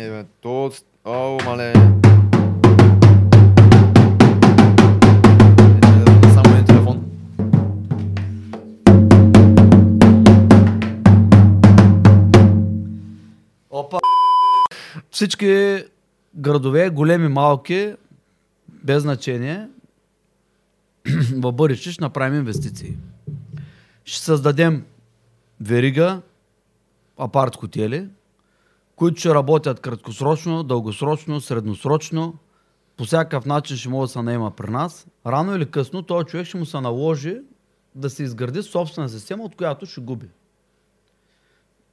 Е, бе, то... О, мале. Е, Само един телефон. Опа! Всички градове, големи, малки, без значение, в бъдеще ще направим инвестиции. Ще създадем верига, апарт хотели, които ще работят краткосрочно, дългосрочно, средносрочно, по всякакъв начин ще може да се наема при нас. Рано или късно този човек ще му се наложи да се изгради собствена система, от която ще губи.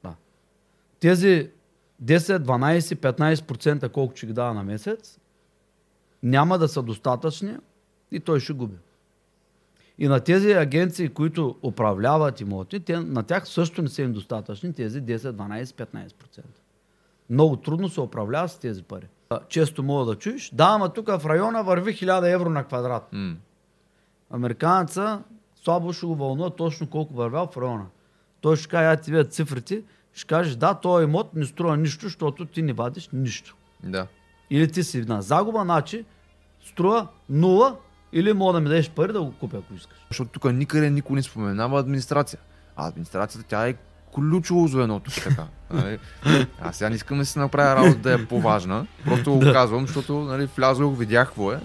Да. Тези 10, 12, 15% колко ще ги дава на месец, няма да са достатъчни и той ще губи. И на тези агенции, които управляват имоти, те, на тях също не са им достатъчни тези 10, 12, 15%. Много трудно се управлява с тези пари. Често мога да чуеш, да, ама тук в района върви 1000 евро на квадрат. М. Американеца слабо ще го вълнува точно колко вървял в района. Той ще каже, я ти видят цифрите, ще кажеш, да, този имот не струва нищо, защото ти не вадиш нищо. Да. Или ти си на загуба, значи струва нула или мога да ми дадеш пари да го купя, ако искаш. Защото тук никъде никой не споменава администрация. А администрацията тя е ключово звено тук така. Нали? Аз сега не искам да си направя работа да е по-важна. Просто го казвам, защото нали, влязох, видях какво е.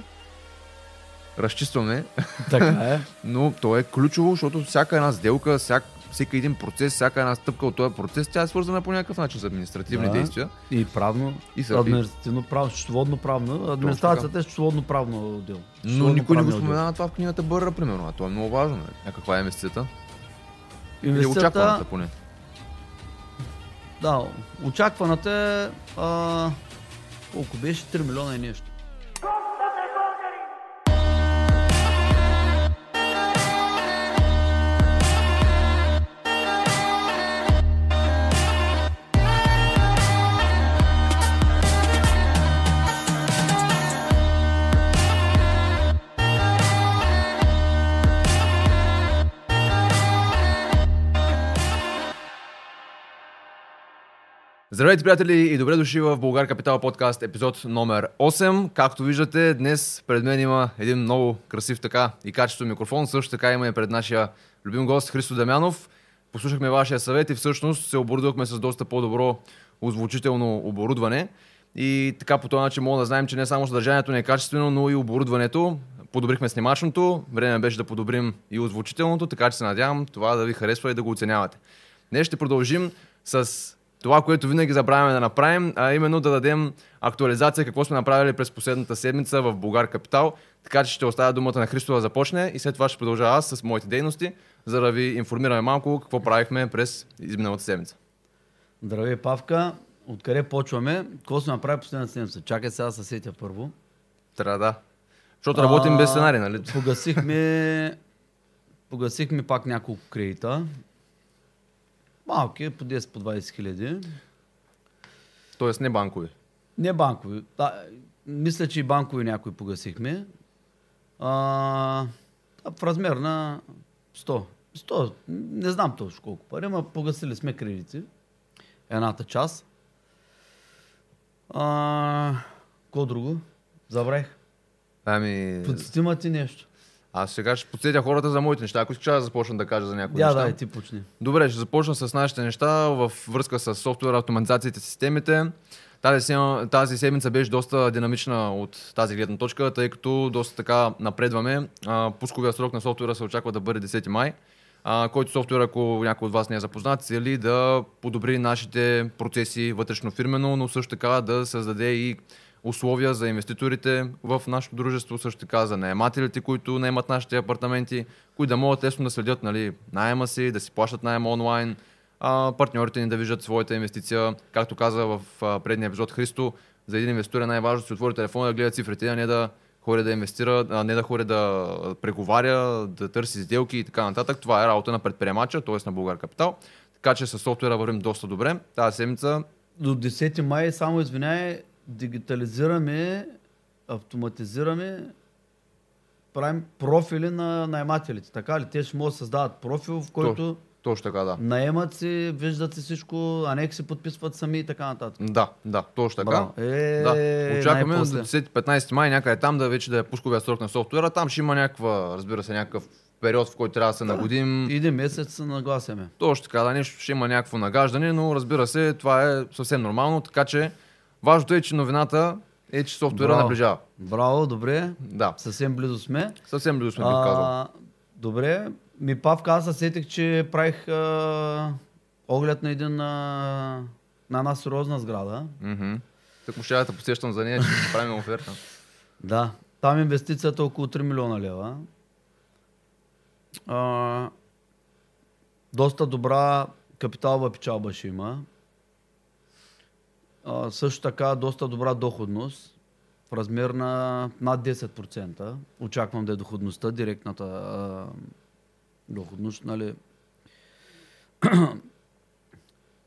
Разчистваме, Така е. но то е ключово, защото всяка една сделка, всяк, всеки един процес, всяка една стъпка от този процес, тя е свързана по някакъв начин с административни Да. действия. И правно, И са- административно правно, счетоводно правно. Администрацията е счетоводно правно отдел. Но никой не го правния отдел. споменава това в книгата Бърра, примерно. А то е много важно. Нали? А каква е инвестицията? Или Инвестицията, очакваната поне. Да, очакваната е, а, колко беше? 3 милиона и нещо. Здравейте, приятели, и добре дошли в Българ Капитал подкаст, епизод номер 8. Както виждате, днес пред мен има един много красив така и качествен микрофон. Също така има и пред нашия любим гост Христо Дамянов. Послушахме вашия съвет и всъщност се оборудвахме с доста по-добро озвучително оборудване. И така по този начин мога да знаем, че не само съдържанието не е качествено, но и оборудването. Подобрихме снимачното, време беше да подобрим и озвучителното, така че се надявам това да ви харесва и да го оценявате. Днес ще продължим с това, което винаги забравяме да направим, а именно да дадем актуализация какво сме направили през последната седмица в Българ Капитал. Така че ще оставя думата на Христо да започне и след това ще продължа аз с моите дейности, за да ви информираме малко какво правихме през изминалата седмица. Здравей, Павка. Откъде почваме? Какво сме направили последната седмица? Чакай сега да се сетя първо. Трябва да. Защото работим А, без сценарий, нали? Погасихме, погасихме пак няколко кредита. Малки, по 10, по 20 хиляди. Тоест не банкови. Не банкови. Да, мисля, че и банкови някои погасихме. А, в размер на 100. 100. Не знам точно колко пари, но погасили сме кредити. Едната част. А, какво друго? Забравих. Ами, Подстима ти нещо. Аз сега ще подсетя хората за моите неща. Ако искаш да започна да кажа за някои Я неща. да, и ти почни. Добре, ще започна с нашите неща в връзка с софтуера, автоматизацията и системите. Тази, тази седмица беше доста динамична от тази гледна точка, тъй като доста така напредваме. Пусковия срок на софтуера се очаква да бъде 10 май, който софтуер, ако някой от вас не е запознат, цели да подобри нашите процеси вътрешно фирмено, но също така да създаде и условия за инвеститорите в нашето дружество, също така за наемателите, които наемат нашите апартаменти, които да могат лесно да следят нали, найема си, да си плащат найема онлайн, а, партньорите ни да виждат своята инвестиция. Както каза в предния епизод Христо, за един инвеститор е най-важно да си отвори телефона да гледа цифрите, а не да ходи да инвестира, а не да ходи да преговаря, да търси сделки и така нататък. Това е работа на предприемача, т.е. на Българ Капитал. Така че с софтуера вървим доста добре. Тази седмица До 10 май, само извиняй, дигитализираме, автоматизираме, правим профили на наемателите. Така ли? Те ще могат да създават профил, в който Точно така, да. Наемат си, виждат си всичко, а нека си подписват сами и така нататък. Да, да, точно така. Браво. Е, Да, очакваме до най-после. 10-15 май някъде там да вече да е пусковия срок на софтуера. Там ще има някаква, разбира се, някакъв период, в който трябва да се нагодим. Един месец се нагласяме. Точно така, да, нещо ще има някакво нагаждане, но разбира се, това е съвсем нормално, така че важното е, че новината е, че софтуера Браво. наближава. Браво, добре. Да, Съвсем близо сме. съвсем близо сме бих казал. Добре. Ми Павка, аз се сетих, че правих а, оглед на един а, на една сериозна сграда. Мгм. Так му ще да посещам за нея, че ще правим оферта. Да. Там инвестицията е около 3 милиона лева. А, доста добра капиталова печалба ще има. А, също така доста добра доходност в размер на над 10%. Очаквам да е доходността, директната а, доходност, нали?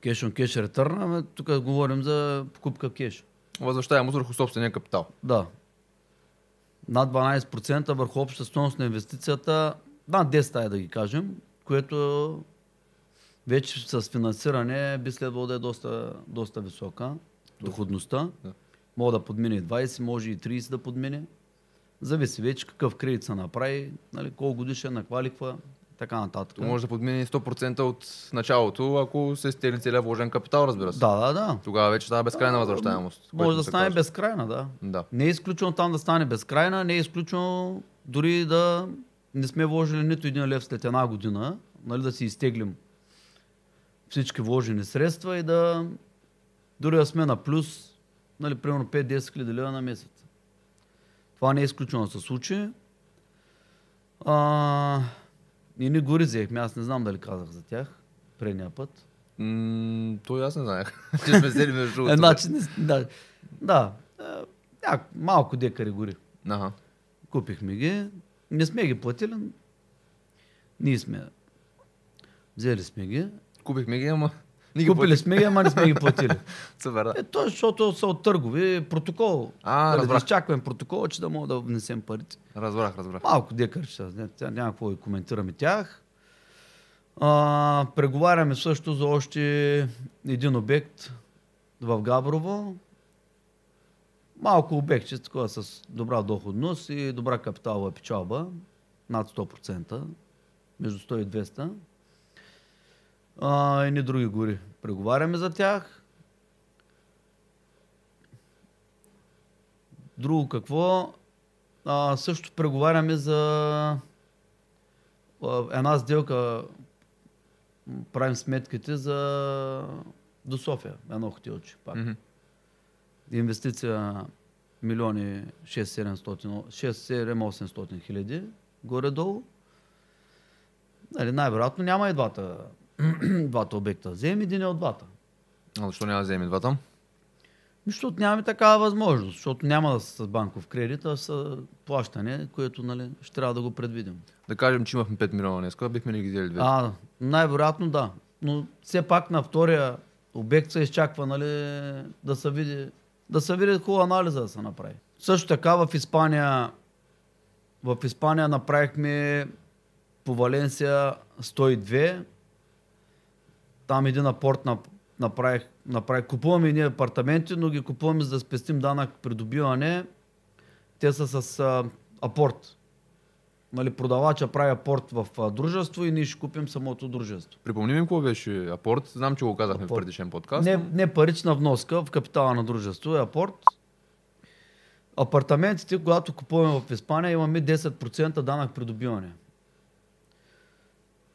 Кеш on кеш return, ама тук говорим за покупка кеш. Възвръщаемост върху собствения капитал. Да. Над 12% върху обща стоеност на инвестицията, над 10 е да ги кажем, което вече с финансиране би следвало да е доста, доста висока доходността. Да. Мога да подмине и 20, може и 30 да подмине. Зависи вече какъв кредит се направи, нали, колко годишен, на каква ликва, така нататък. То може да подмине 100% от началото, ако се стегне целият вложен капитал, разбира се. Да, да, да. Тогава вече става безкрайна възвръщаемост. Може да стане казва. безкрайна, да. Да. Не е изключено там да стане безкрайна, не е изключено дори да не сме вложили нито един лев след една година, нали, да си изтеглим всички вложени средства и да дори да сме на плюс, нали, примерно 5-10 хиляди лева на месец. Това не е изключено да се случи. А, и ни гори взехме, аз не знам дали казах за тях предния път. М, то и аз не знаех. че сме взели между другото. значи, да, да, е, малко декари гори. Аха. Купихме ги. Не сме ги платили. Ние сме. Взели сме ги. Купихме ги, ама... не ги Купили сме ги, ама не сме ги платили. Супер, да. Е, то, защото са от търгови. Протокол. А, Нали, да разбрах. изчакваме протокол, че да мога да внесем парите. Разбрах, разбрах. Малко декарчета. Няма какво да коментираме тях. А, преговаряме също за още един обект в Габрово. Малко обектче, такова с добра доходност и добра капиталова печалба. Над 100%. Между 100 и 200. А, и ни други гори. Преговаряме за тях. Друго какво? А, също преговаряме за една сделка. Правим сметките за до София. Едно хотелче пак. Мгм. Инвестиция милиони 6-7-800 хиляди горе-долу. Нали, най-вероятно няма и двата, двата обекта. Вземем един от двата. А защо няма да вземе двата? Защото нямаме такава възможност, защото няма да са с банков кредит, а са плащане, което нали, ще трябва да го предвидим. Да кажем, че имахме 5 милиона днеска, бихме ли ги взели две? А, най-вероятно да. Но все пак на втория обект се изчаква нали, да се види да се види хубава анализа да се направи. Също така в Испания в Испания направихме по Валенсия 102. Там един апорт на, направих, направих. Купуваме ние апартаменти, но ги купуваме за да спестим данък придобиване. Те са с а, апорт. Нали, продавача прави апорт в а, дружество и ние ще купим самото дружество. Припомни ми какво беше апорт. Знам, че го казахме Апорт. в предишен подкаст. Не, не парична вноска в капитала на дружество, е апорт. Апартаментите, когато купуваме в Испания, имаме 10% данък придобиване.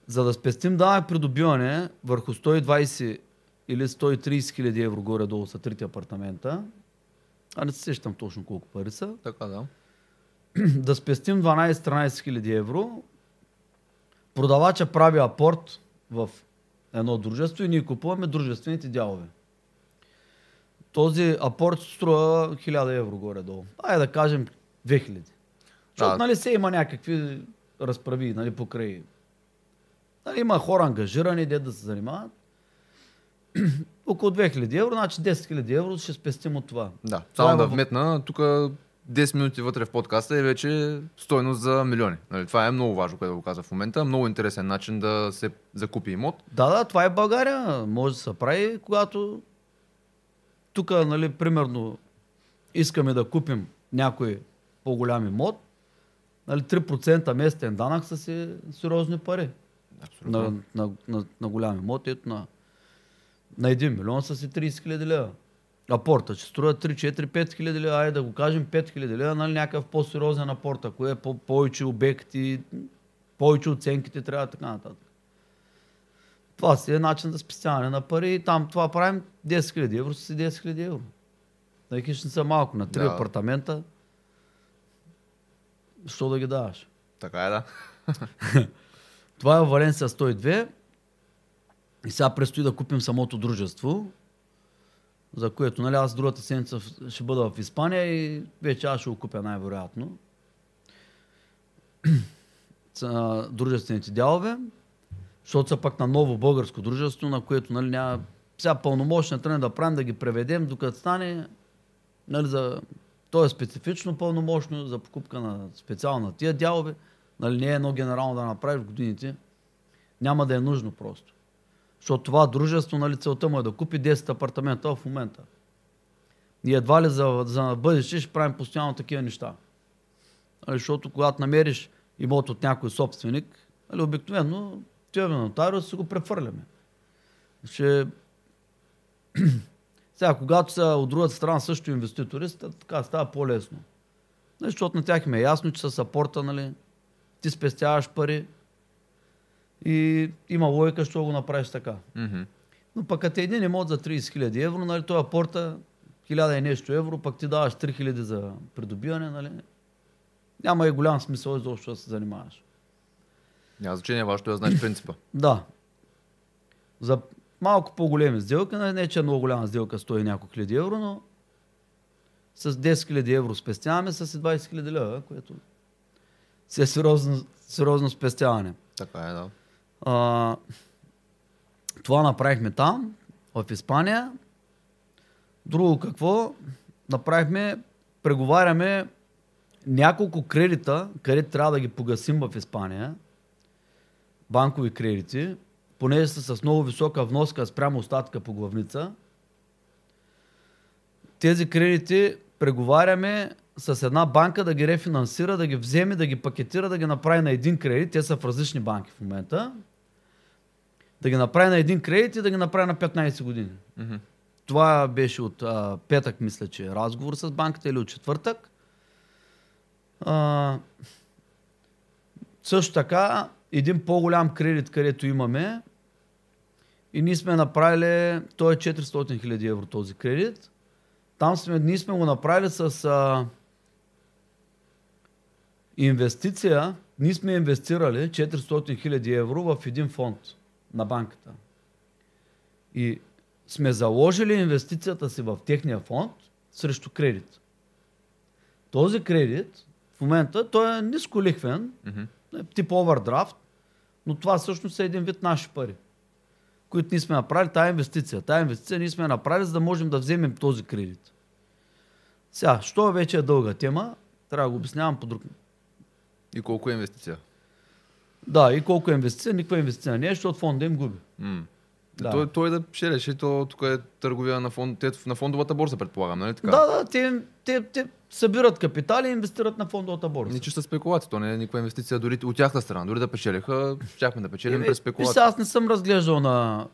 За да спестим данък придобиване върху 120 или 130 хиляди евро горе-долу са трите апартамента, а не се сещам точно колко пари са, Така, да. да спестим 12-13 хиляди евро, продавача прави апорт в едно дружество и ние купуваме дружествените дялове. Този апорт струва 1000 евро горе-долу. Айде да кажем 2000. Защото Да. нали се има някакви разправи нали, покрай. Нали, има хора ангажирани, де да се занимават. Около 2000 евро, значи 10 000 евро ще спестим от това. Да, само е да вметна, тук 10 минути вътре в подкаста е вече стойност за милиони. Нали? Това е много важно, което го каза в момента. Много интересен начин да се закупи имот. Да, да, това е България. Може да се прави, когато тук, нали, примерно, искаме да купим някой по-голям имот, нали, 3% местен данък са си сериозни пари. Абсолютно. На, на, на, на голям имот, ето на, на 1 милион са си 30 хиляди лева. Апорта ще струва 3, 4, 5 хиляди лева, айде да го кажем 5 хиляди лева, нали някакъв по-сериозен апорт, ако е по- повече обекти, повече оценките трябва така нататък. Това си е начин за спестяване на пари и там това правим 10 хиляди евро, си 10 хиляди евро. Тъй хищни са малко, на 3 Да. апартамента, що да ги даваш? Така е, да. Това е Валенсия 102. И сега предстои да купим самото дружество, за което нали, аз другата седмица ще бъда в Испания и вече аз ще го купя най-вероятно. Дружествените дялове, защото са пък на ново българско дружество, на което нали, няма... Сега пълномощни трябва да правим, да ги преведем, докато стане нали, за... То е специфично пълномощно за покупка на специална тия дялове. Нали, не е едно генерално да направиш в годините. Няма да е нужно просто. Защото това дружество, нали, целта му е да купи 10 апартамента в момента. И едва ли за, за бъдеще ще правим постоянно такива неща. Нали, защото когато намериш имот от някой собственик, нали, обикновено отиваме на нотариус и си го префърляме. Ще... Сега, когато са от другата страна също инвеститори, така става по-лесно. Нали, защото на тях им е ясно, че с апорта, нали, ти спестяваш пари и има логика, що го направиш така. Мгм. Но пък като е един имот за 30 000 евро, нали, той апорта 1000 и нещо евро, пък ти даваш 3000 за придобиване, нали? Няма и голям смисъл изобщо да се занимаваш. Няма значение, важното е да знаеш принципа. Да. За малко по-големи сделки, нали, не че е много голяма сделка, стои няколко хиляди евро, но с 10 000 евро спестяваме с 20 000 лева, което си е сериозно, сериозно спестяване. Така е, да. А, това направихме там, в Испания. Друго какво? Направихме, преговаряме няколко кредита, където трябва да ги погасим в Испания. Банкови кредити, понеже са с много висока вноска спрямо остатъка по главница. Тези кредити преговаряме с една банка да ги рефинансира, да ги вземе, да ги пакетира, да ги направи на един кредит. Те са в различни банки в момента. Да ги направи на един кредит и да ги направи на 15 години. Мгм. Това беше от а, петък, мисля, че е разговор с банката или от четвъртък. А, също така, един по-голям кредит, където имаме, и ние сме направили, той е 400 000 евро този кредит. Там сме, ние сме го направили с а, инвестиция, ние сме инвестирали 400 000 евро в един фонд на банката. И сме заложили инвестицията си в техния фонд срещу кредит. Този кредит в момента той е ниско лихвен, е тип овердрафт, но това всъщност е един вид наши пари, които ние сме направили тая инвестиция. Тая инвестиция ние сме направили, за да можем да вземем този кредит. Сега, що вече е дълга тема, трябва да го обяснявам по друг И колко е инвестиция? Да, и колко е инвестиция, никаква инвестиция не е, защото фонда им губи. М. Да. Той, той да печелиш и то тук е търговия на, фонд, те, на фондовата борса, предполагам, нали така? Да, да, те, те, те събират капитали и инвестират на фондовата борса. Ни чиста спекулация, то не е никаква инвестиция дори от тяхна страна. Дори да печелиха, щяхме да печелим през спекулация. аз не съм разглеждал на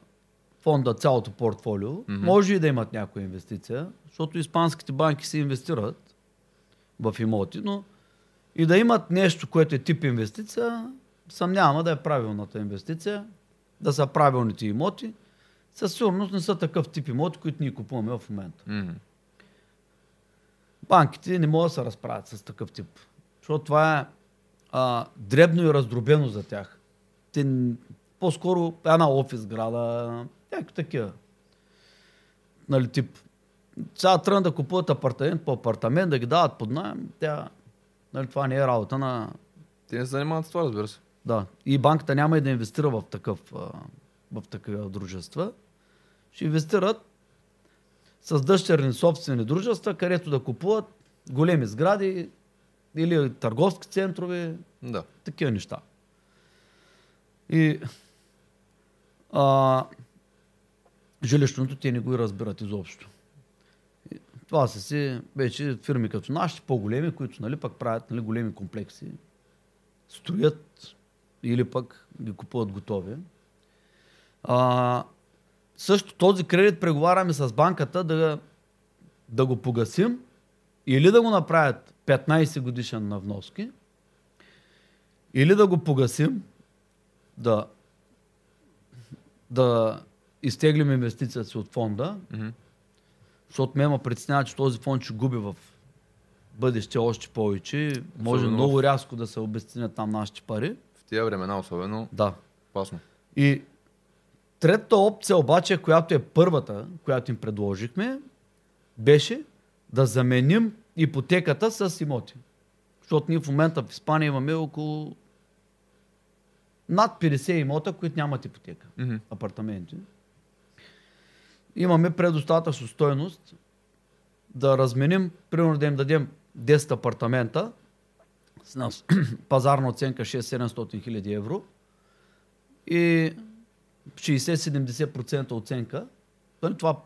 фонда цялото портфолио. Мгм. Може и да имат някоя инвестиция, защото испанските банки се инвестират в имоти, но и да имат нещо, което е тип инвестиция, съмнявам да е правилната инвестиция, да са правилните имоти. Със сигурност не са такъв тип имоти, които ние купуваме в момента. Мгм. банките не могат да се разправят с такъв тип. Защото това е а, дребно и раздробено за тях. Те, по-скоро една офис сграда, някакви такива. Нали, тип. Сега тръгнат да купуват апартамент по апартамент, да ги дават под найем. Тя, нали, това не е работа на... Те не се занимават с това, разбира се. Да. И банката няма и да инвестира в такъв, в такива дружества. Ще инвестират с дъщерни собствени дружества, където да купуват големи сгради или търговски центрове, Да. такива неща. И а, жилищното те не го и разбират изобщо. Това са си вече фирми като нашите, по-големи, които нали, пък правят нали, големи комплекси, строят или пък ги купуват готови. А, също този кредит преговаряме с банката да, да го погасим или да го направят 15 годишен на вноски, или да го погасим, да, да изтеглим инвестицията си от фонда, Мгм. Защото ме има притеснява, че този фонд ще губи в бъдеще още повече. Може Особено много в- рязко да се обесценят там нашите пари. В тия времена особено Да. опасно. И третата опция обаче, която е първата, която им предложихме, беше да заменим ипотеката с имоти. Защото ние в момента в Испания имаме около над 50 имота, които нямат ипотека. Мгм. Апартаменти. Имаме предостатъчно стойност да разменим, примерно да им дадем 10 апартамента с нас, пазарна оценка 6-700 хиляди евро и 60-70% оценка. Нали, Това,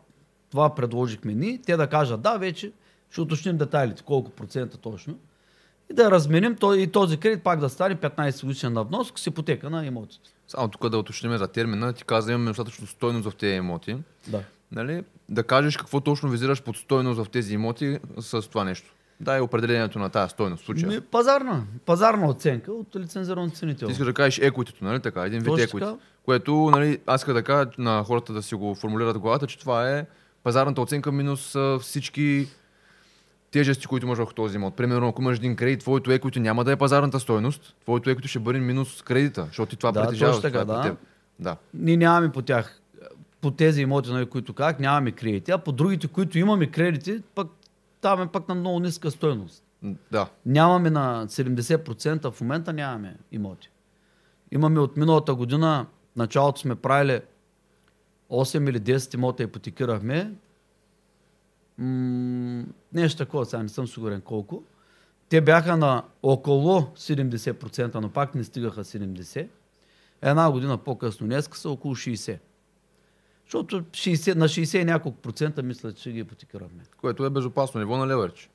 това предложихме ние. Те да кажат да, вече ще уточним детайлите, колко процента точно. И да разменим и този кредит пак да стане 15 годишен на внос с ипотека на имотите. Само тук да уточним за термина. Ти каза, имаме достатъчно стойност в тези имоти. Да. Нали? Да кажеш какво точно визираш под стойност в тези имоти с това нещо. Дай определението на тази стойност в случая. Ми, пазарна, пазарна оценка от лицензиран ценител. Ти искаш да кажеш еквитито, нали така? Един вид така. Което, нали, аз иска да кажа на хората да си го формулират в главата, че това е пазарната оценка минус всички тежести, които имаш върху този имот. Примерно, ако имаш един кредит, твоето еквито няма да е пазарната стойност, твоето еквито ще бъде минус кредита, защото ти това Да, притежаваш. точно така, е да. теб. Да. Ние нямаме по тях, по тези имоти, нали, които как, нямаме кредити, а по другите, които имаме кредити, пък там е пък на много ниска стойност. М, Да. Нямаме на 70% в момента нямаме имоти. Имаме от миналата година, началото сме правили 8 или 10 имота ипотекирахме. М- нещо такова, сега не съм сигурен колко. Те бяха на около 70%, но пак не стигаха 70%. Една година по-късно, днеска са около 60%. Защото 60, на 60 и няколко процента мисля, че ги ипотекирахме. Което е безопасно ниво на леверидж.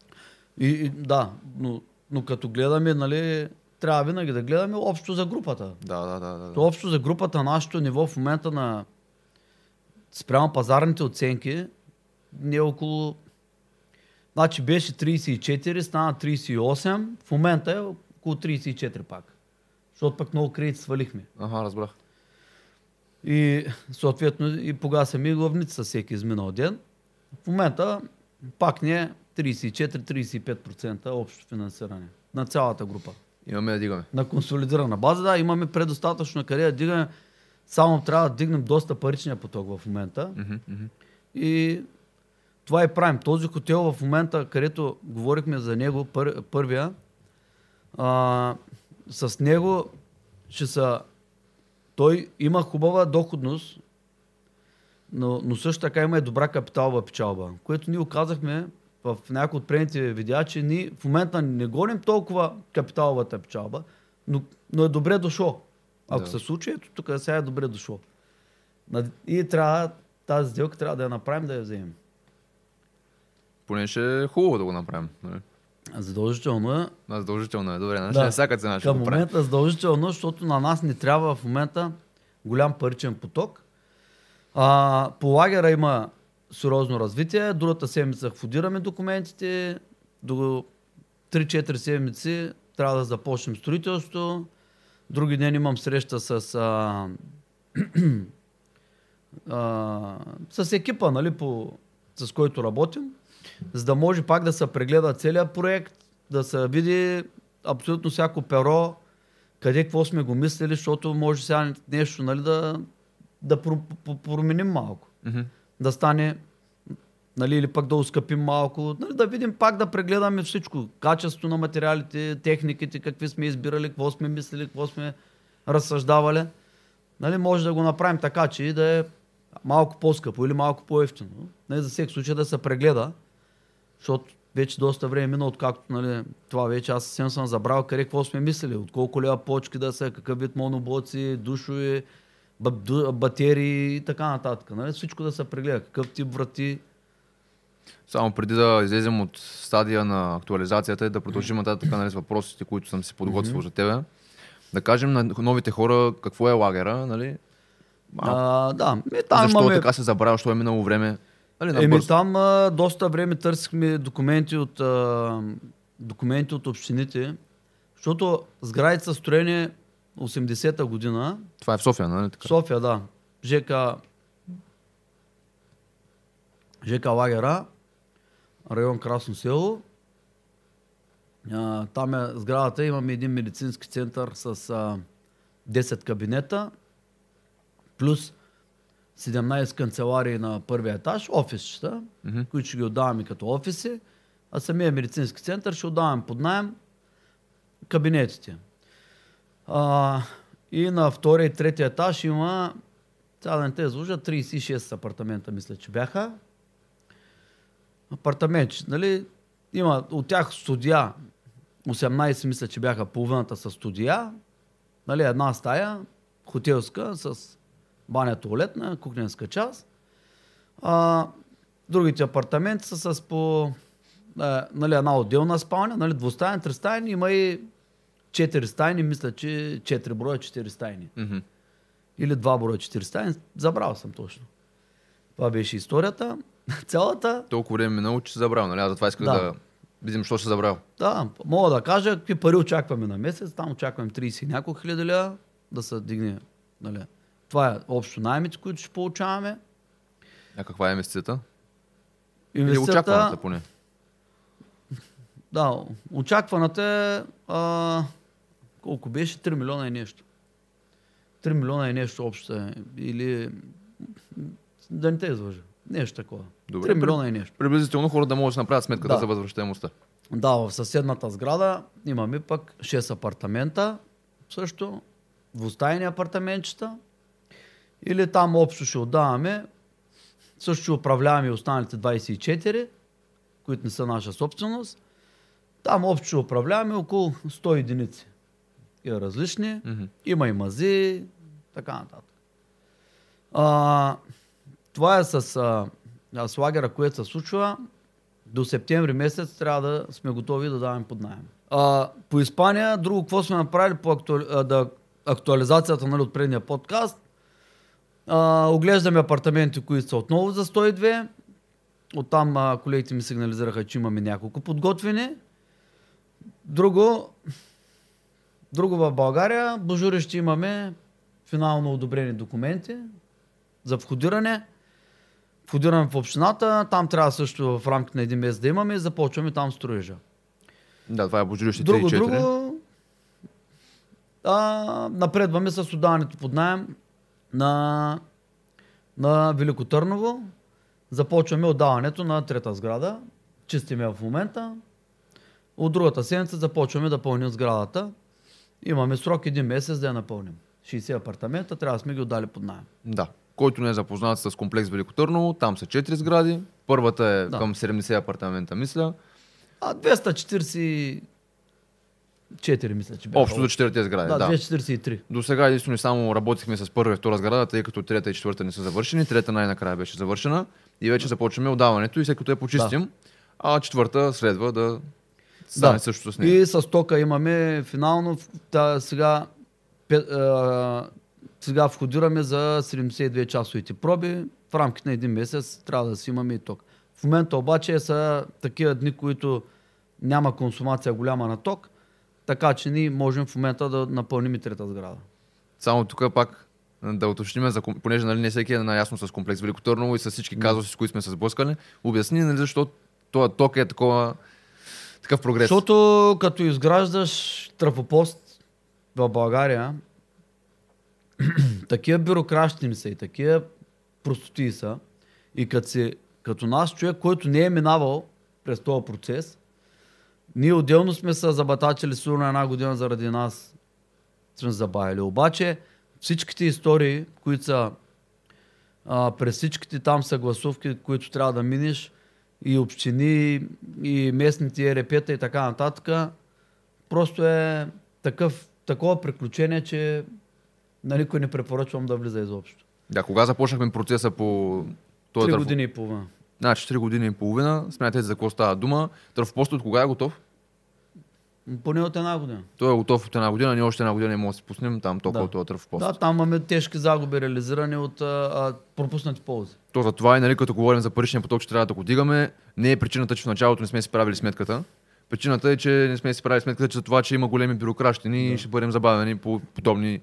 И, и, да, но, но като гледаме, нали, трябва винаги да гледаме общо за групата. Да, да, да. да, То общо за групата, нашето ниво в момента на спрямо пазарните оценки не е около... Значи беше 34, стана 38, в момента е около 34 пак. Защото пък много кредит свалихме. Аха, разбрах. И съответно и погасаме и главницата всеки изминал ден. В момента пак не е 34-35% общо финансиране на цялата група. Имаме да дигаме. На консолидирана база, да, имаме предостатъчно къде да дигаме. Само трябва да дигнем доста паричния поток в момента. Мгм. И това и правим. Този хотел в момента, където говорихме за него, пър, първия, а, с него ще са... Той има хубава доходност, но, но също така има и добра капиталова печалба, което ние оказахме в някои от предните видеа, че ние в момента не гоним толкова капиталовата печалба, но, но е добре дошло. Ако Да. се случи, ето тук сега е добре дошло. И трябва, тази сделка трябва да я направим, да я вземем. Поне ще е хубаво да го направим. Нали? Задължително е. Да, задължително е. Добре, значи Да. на всяка цена ще Към го момента задължително, защото на нас не трябва в момента голям паричен поток. А, по лагера има сериозно развитие. Другата седмица входираме документите. До 3-4 седмици трябва да започнем строителство. Други ден имам среща с, а, а, с екипа, нали, по, с който работим, за да може пак да се прегледа целият проект, да се види абсолютно всяко перо, къде какво сме го мислили, защото може сега нещо нали, да, да про- про- променим малко. Мгм. Да стане, нали, или пък да ускъпим малко, нали, да видим пак да прегледаме всичко. Качество на материалите, техниките, какви сме избирали, какво сме мислили, какво сме разсъждавали. Нали, може да го направим така, че и да е малко по-скъпо или малко по-ефтино. Нали, за всеки случай да се прегледа, защото вече доста време мина, откакто нали, това вече аз съвсем съм забрал къде какво сме мислили, от колко лева почки да са, какъв вид моноблоци, душове, ба- ду- батерии и така нататък. Нали? Всичко да се прегледа, какъв тип врати. Само преди да излезем от стадия на актуализацията и да продължим нататък нали, с въпросите, които съм си подготвил за тебе. Да кажем на новите хора какво е лагера, нали? А, А, да, ми, там защо имаме... така се забравя, защо е минало време? Нали, Еми там а, доста време търсихме документи от, а, документи от общините, защото сградите са строени 80-та година. Това е в София, нали? Така? София, да. ЖК, ЖК Лагера, район Красно село. А, там е сградата, имаме един медицински център с а, 10 кабинета, плюс 17 канцеларии на първия етаж, офисчета, Мгм. които ще ги отдаваме като офиси, а самия медицински център ще отдаваме под найем кабинетите. А, и на втория и третия етаж има, да не те изложа, 36 апартамента, мисля, че бяха. Апартаменти, нали? Има от тях студия, 18 мисля, че бяха половината с студия. Нали, една стая, хотелска, с баня туалетна, кухненска част. А, другите апартаменти са с по а, нали, една отделна спалня, нали, двустайни, тристайни, има и четири стайни, мисля, че четири броя, четири стайни. Мгм. Или два броя, четири стайни, забрал съм точно. Това беше историята. Цялата, Толкова време е минало, че се забравя, нали? Аз затова исках Да. да, видим, що се забравя. да, мога да кажа какви пари очакваме на месец. Там очакваме 30 и няколко хиляди лева да се дигне. Нали. Това е общо наймите, които ще получаваме. А каква е инвестицията? Или очакваната поне? Да, очакваната е а, колко беше? 3 милиона и нещо. 3 милиона и нещо общо е. Или да не те излъжа. Нещо такова. Добре. 3 милиона и нещо. Приблизително хората да могат да направят сметката Да. за възвръщаемостта. Да, в съседната сграда имаме пък 6 апартамента, също двустайни апартаментчета. Или там общо ще отдаваме, също ще управляваме останалите 24, които не са наша собственост. Там общо ще управляваме около 100 единици. И различни. Мгм. Има и мази, така нататък. А, това е с, а, с лагера, което се случва. До септември месец трябва да сме готови да даваме под найем. А, по Испания, друго какво сме направили по актуали... да, актуализацията нали, от предния подкаст. А, оглеждаме апартаменти, които са отново за 102. Оттам а, колегите ми сигнализираха, че имаме няколко подготвени. Друго, друго в България, Божури ще имаме финално одобрени документи за входиране. Входираме в общината, там трябва също в рамките на един месец да имаме и започваме там строежа. Да, това е Божилище 3 и Друго, 4. друго, а, напредваме с отдаването под найем на, на Велико Търново. Започваме отдаването на трета сграда. Чистиме в момента. От другата седмица започваме да пълним сградата. Имаме срок един месец да я напълним. 60 апартамента, трябва да сме ги отдали под найем. Да. Който не е запознат с комплекс Велико Търново, там са 4 сгради. Първата е Да. към 70 апартамента, мисля. А 244 мисля, че бяха. Общо за 4 сгради. Да, Да. 243. До сега единствено само работихме с първа и втора сграда, тъй като трета и четвърта не са завършени. Трета най-накрая беше завършена и вече започваме отдаването и след като я почистим, а четвърта следва да стане Да. също с нея. И с тока имаме финално, та, сега, пе, а, сега входираме за 72 часовите проби. В рамките на един месец трябва да си имаме и ток. В момента обаче са такива дни, които няма консумация голяма на ток, така че ние можем в момента да напълним и трета сграда. Само тук пак да уточним, понеже нали, не всеки е наясно с комплекс Велико Търново и с всички казуси, с които сме се сблъскали. Обясни нали, защо този ток е такова, такъв прогрес. Защото като изграждаш трафопост в България, такива бюрокращини са и такива простоти са. И като, си, като наш човек, който не е минавал през този процес, ние отделно сме се забатачили сигурно една година заради нас сме забавили. Обаче всичките истории, които са а, през всичките там съгласовки, които трябва да минеш и общини, и местните ЕРП-та и така нататък. Просто е такъв, такова приключение, че на никой не препоръчвам да влиза изобщо. Да, кога започнахме процеса по този Три години и половина. Значи 4 години и половина. Смятайте за какво става дума. Търфопостът от кога е готов? Поне от една година. Той е готов от една година, ние още една година не можем да си пуснем там толкова Да. от търфопост. Да, там имаме тежки загуби реализирани от а, а, пропуснати ползи. То за това и нали, като говорим за паричния поток, че трябва да го дигаме, не е причината, че в началото не сме си правили сметката. Причината е, че не сме си правили сметката, че за това, че има големи бюрокращини и ще бъдем забавени по подобни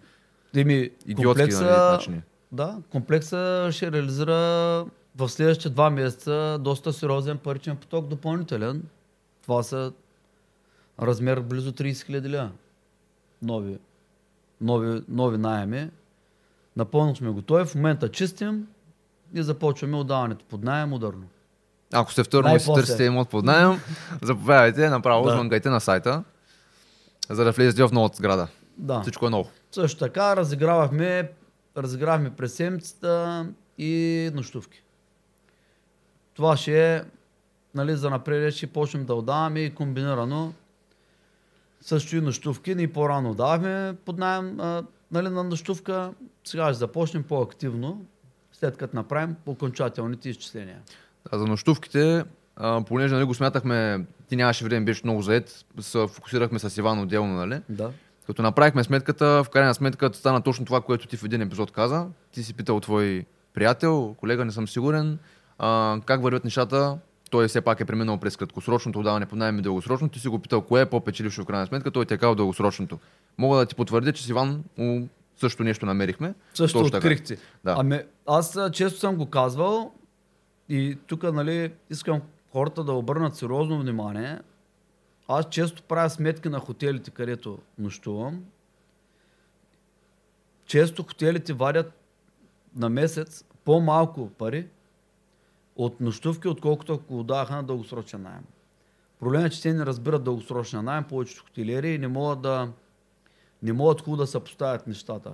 Еми, идиотски комплекса, нали, начини. да, комплекса ще реализира в следващите два месеца доста сериозен паричен поток допълнителен. Това са размер близо 30 хиляди. Нови, нови, нови найеми. Напълно сме готови. В момента чистим и започваме отдаването под найем ударно. Ако сте второ и си търсите имот под найем, заповядайте направо, Да. на сайта, за да влезете в новата сграда. Да. Всичко е ново. Също така разигравахме, разигравахме през седмицата и нощувки. Това ще е, нали, за напред ще почнем да отдаваме и комбинирано. Също и нощувки. Ние по-рано давахме под найем нали, на нощувка. Сега ще започнем по-активно, след като направим окончателните изчисления. А за нощувките, а, понеже нали, го смятахме, ти нямаше време, беше много заед, се фокусирахме с Иван отделно, нали? Да. Като направихме сметката, в крайна сметка стана точно това, което ти в един епизод каза. Ти си питал твой приятел, колега, не съм сигурен, а, как вървят нещата. Той все пак е преминал през краткосрочното отдаване под найем и дългосрочно. Ти си го питал кое е по-печелившо в крайна сметка, той ти е казал дългосрочното. Мога да ти потвърдя, че с Иван също нещо намерихме. Също Точно открихте. Да. Ами, аз често съм го казвал и тук, нали, искам хората да обърнат сериозно внимание. Аз често правя сметки на хотелите, където нощувам. Често хотелите вадят на месец по-малко пари от нощувки, отколкото ако го даваха на дългосрочен найем. Проблемът е, че те не разбират дългосрочен найем, повечето хотелиери и не могат да не могат хубаво да съпоставят нещата.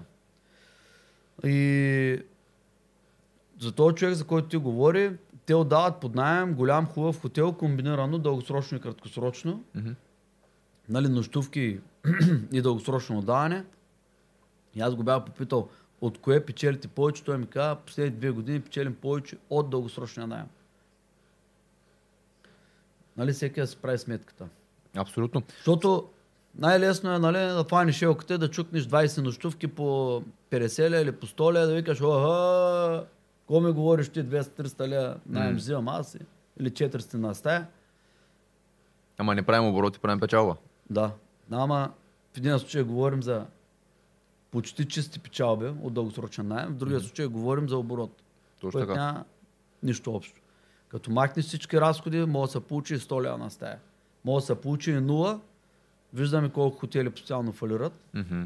И за този човек, за който ти говори, те отдават под найем голям хубав хотел, комбинирано дългосрочно и краткосрочно. Мгм. Нали, нощувки и дългосрочно отдаване. И аз го бях попитал, от кое печелите повече? Той ми каза, последните две години печелим повече от дългосрочния найем. Нали, всеки да си прави сметката. Абсолютно. Защото най-лесно е нали, да фаниш шелката и да чукнеш 20 нощувки по 50 ля или по 100 ля, да викаш, оха, ко ми говориш ти 200-300 ля найем М. взимам аз или 400 на стая. Ама не правим обороти, правим печалба. Да. Ама в един случай говорим за почти чисти печалби от дългосрочен найем, в другия случай говорим за оборот, Точно така. няма нищо общо. Като махнеш всички разходи, може да се получи и 100 ля на стая. Може да се получи и 0. Виждаме колко хотели постоянно фалират. Мгм.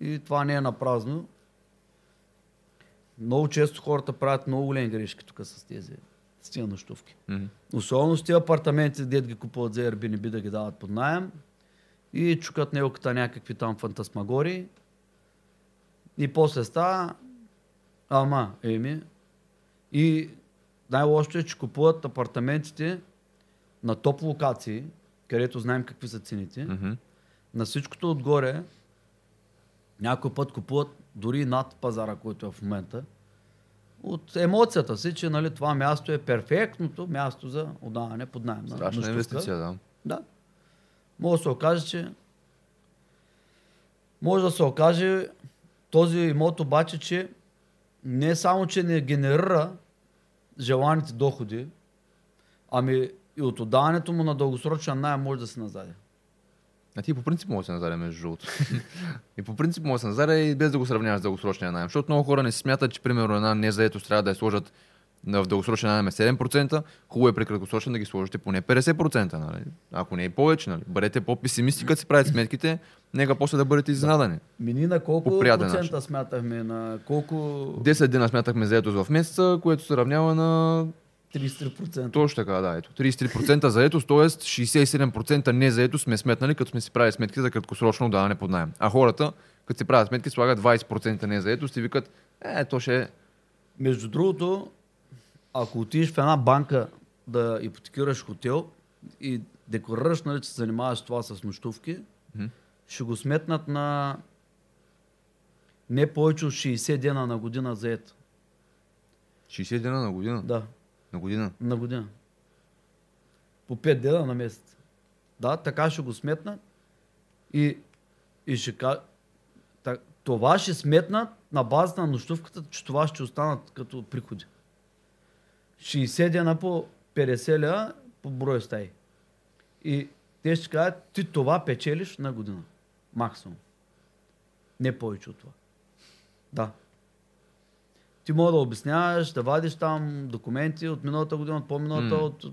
И това не е на празно. Много често хората правят много големи грешки тук с тези, с тези нощувки. Мгм. Особено с тези апартаменти, дед ги купуват за Airbnb да ги дават под найем и чукат неуката някакви там фантасмагори. И после става, ама, еми. И най-лошото е, че купуват апартаментите на топ локации, където знаем какви са цените. Мгм. На всичкото отгоре, някой път купуват дори над пазара, който е в момента, от емоцията си, че нали, това място е перфектното място за отдаване под найем. на Страшна инвестиция, да. Да. Може да се окаже, че може да се окаже този имот обаче, че не само, че не генерира желаните доходи, ами и от отдаването му на дългосрочен найем може да се назаде. А ти по принцип може да се назаря между другото. и по принцип може да се назаря и без да го сравняваш с дългосрочния найем. Защото много хора не смятат, че примерно една незаетост трябва да я сложат в дългосрочен найем е 7%, хубаво е при краткосрочен да ги сложите поне 50%. Нали? Ако не и повече, нали? бъдете по-песимисти, като си правите сметките, нека после да бъдете изненадани. Мини на колко процента начин. смятахме? На колко 10 дена смятахме заетост в месеца, което се равнява на 33%? точно така, да, ето. 33% заетост, т.е. 67% не заетост сме сметнали, като сме си правили сметки за краткосрочно даване под найем. А хората, като си правят сметки, слагат 20% не заетост и викат, е, то ще е Между другото, ако отидеш в една банка да ипотекираш хотел и декларираш, нали, че се занимаваш това с нощувки, Мгм. Ще го сметнат на не повече от 60 дена на година заед. 60 дена на година. Да, На година. на година. По 5 дена на месец. Да, така ще го сметнат и, и ще ка... так, това ще сметнат на базата на нощувката, че това ще останат като приходи. 60 дена по 50 ля по брой стаи. И те ще кажат, ти това печелиш на година. Максимум. Не повече от това. Да. Ти мога да обясняваш, да вадиш там документи от миналата година, от по-миналата, М. от...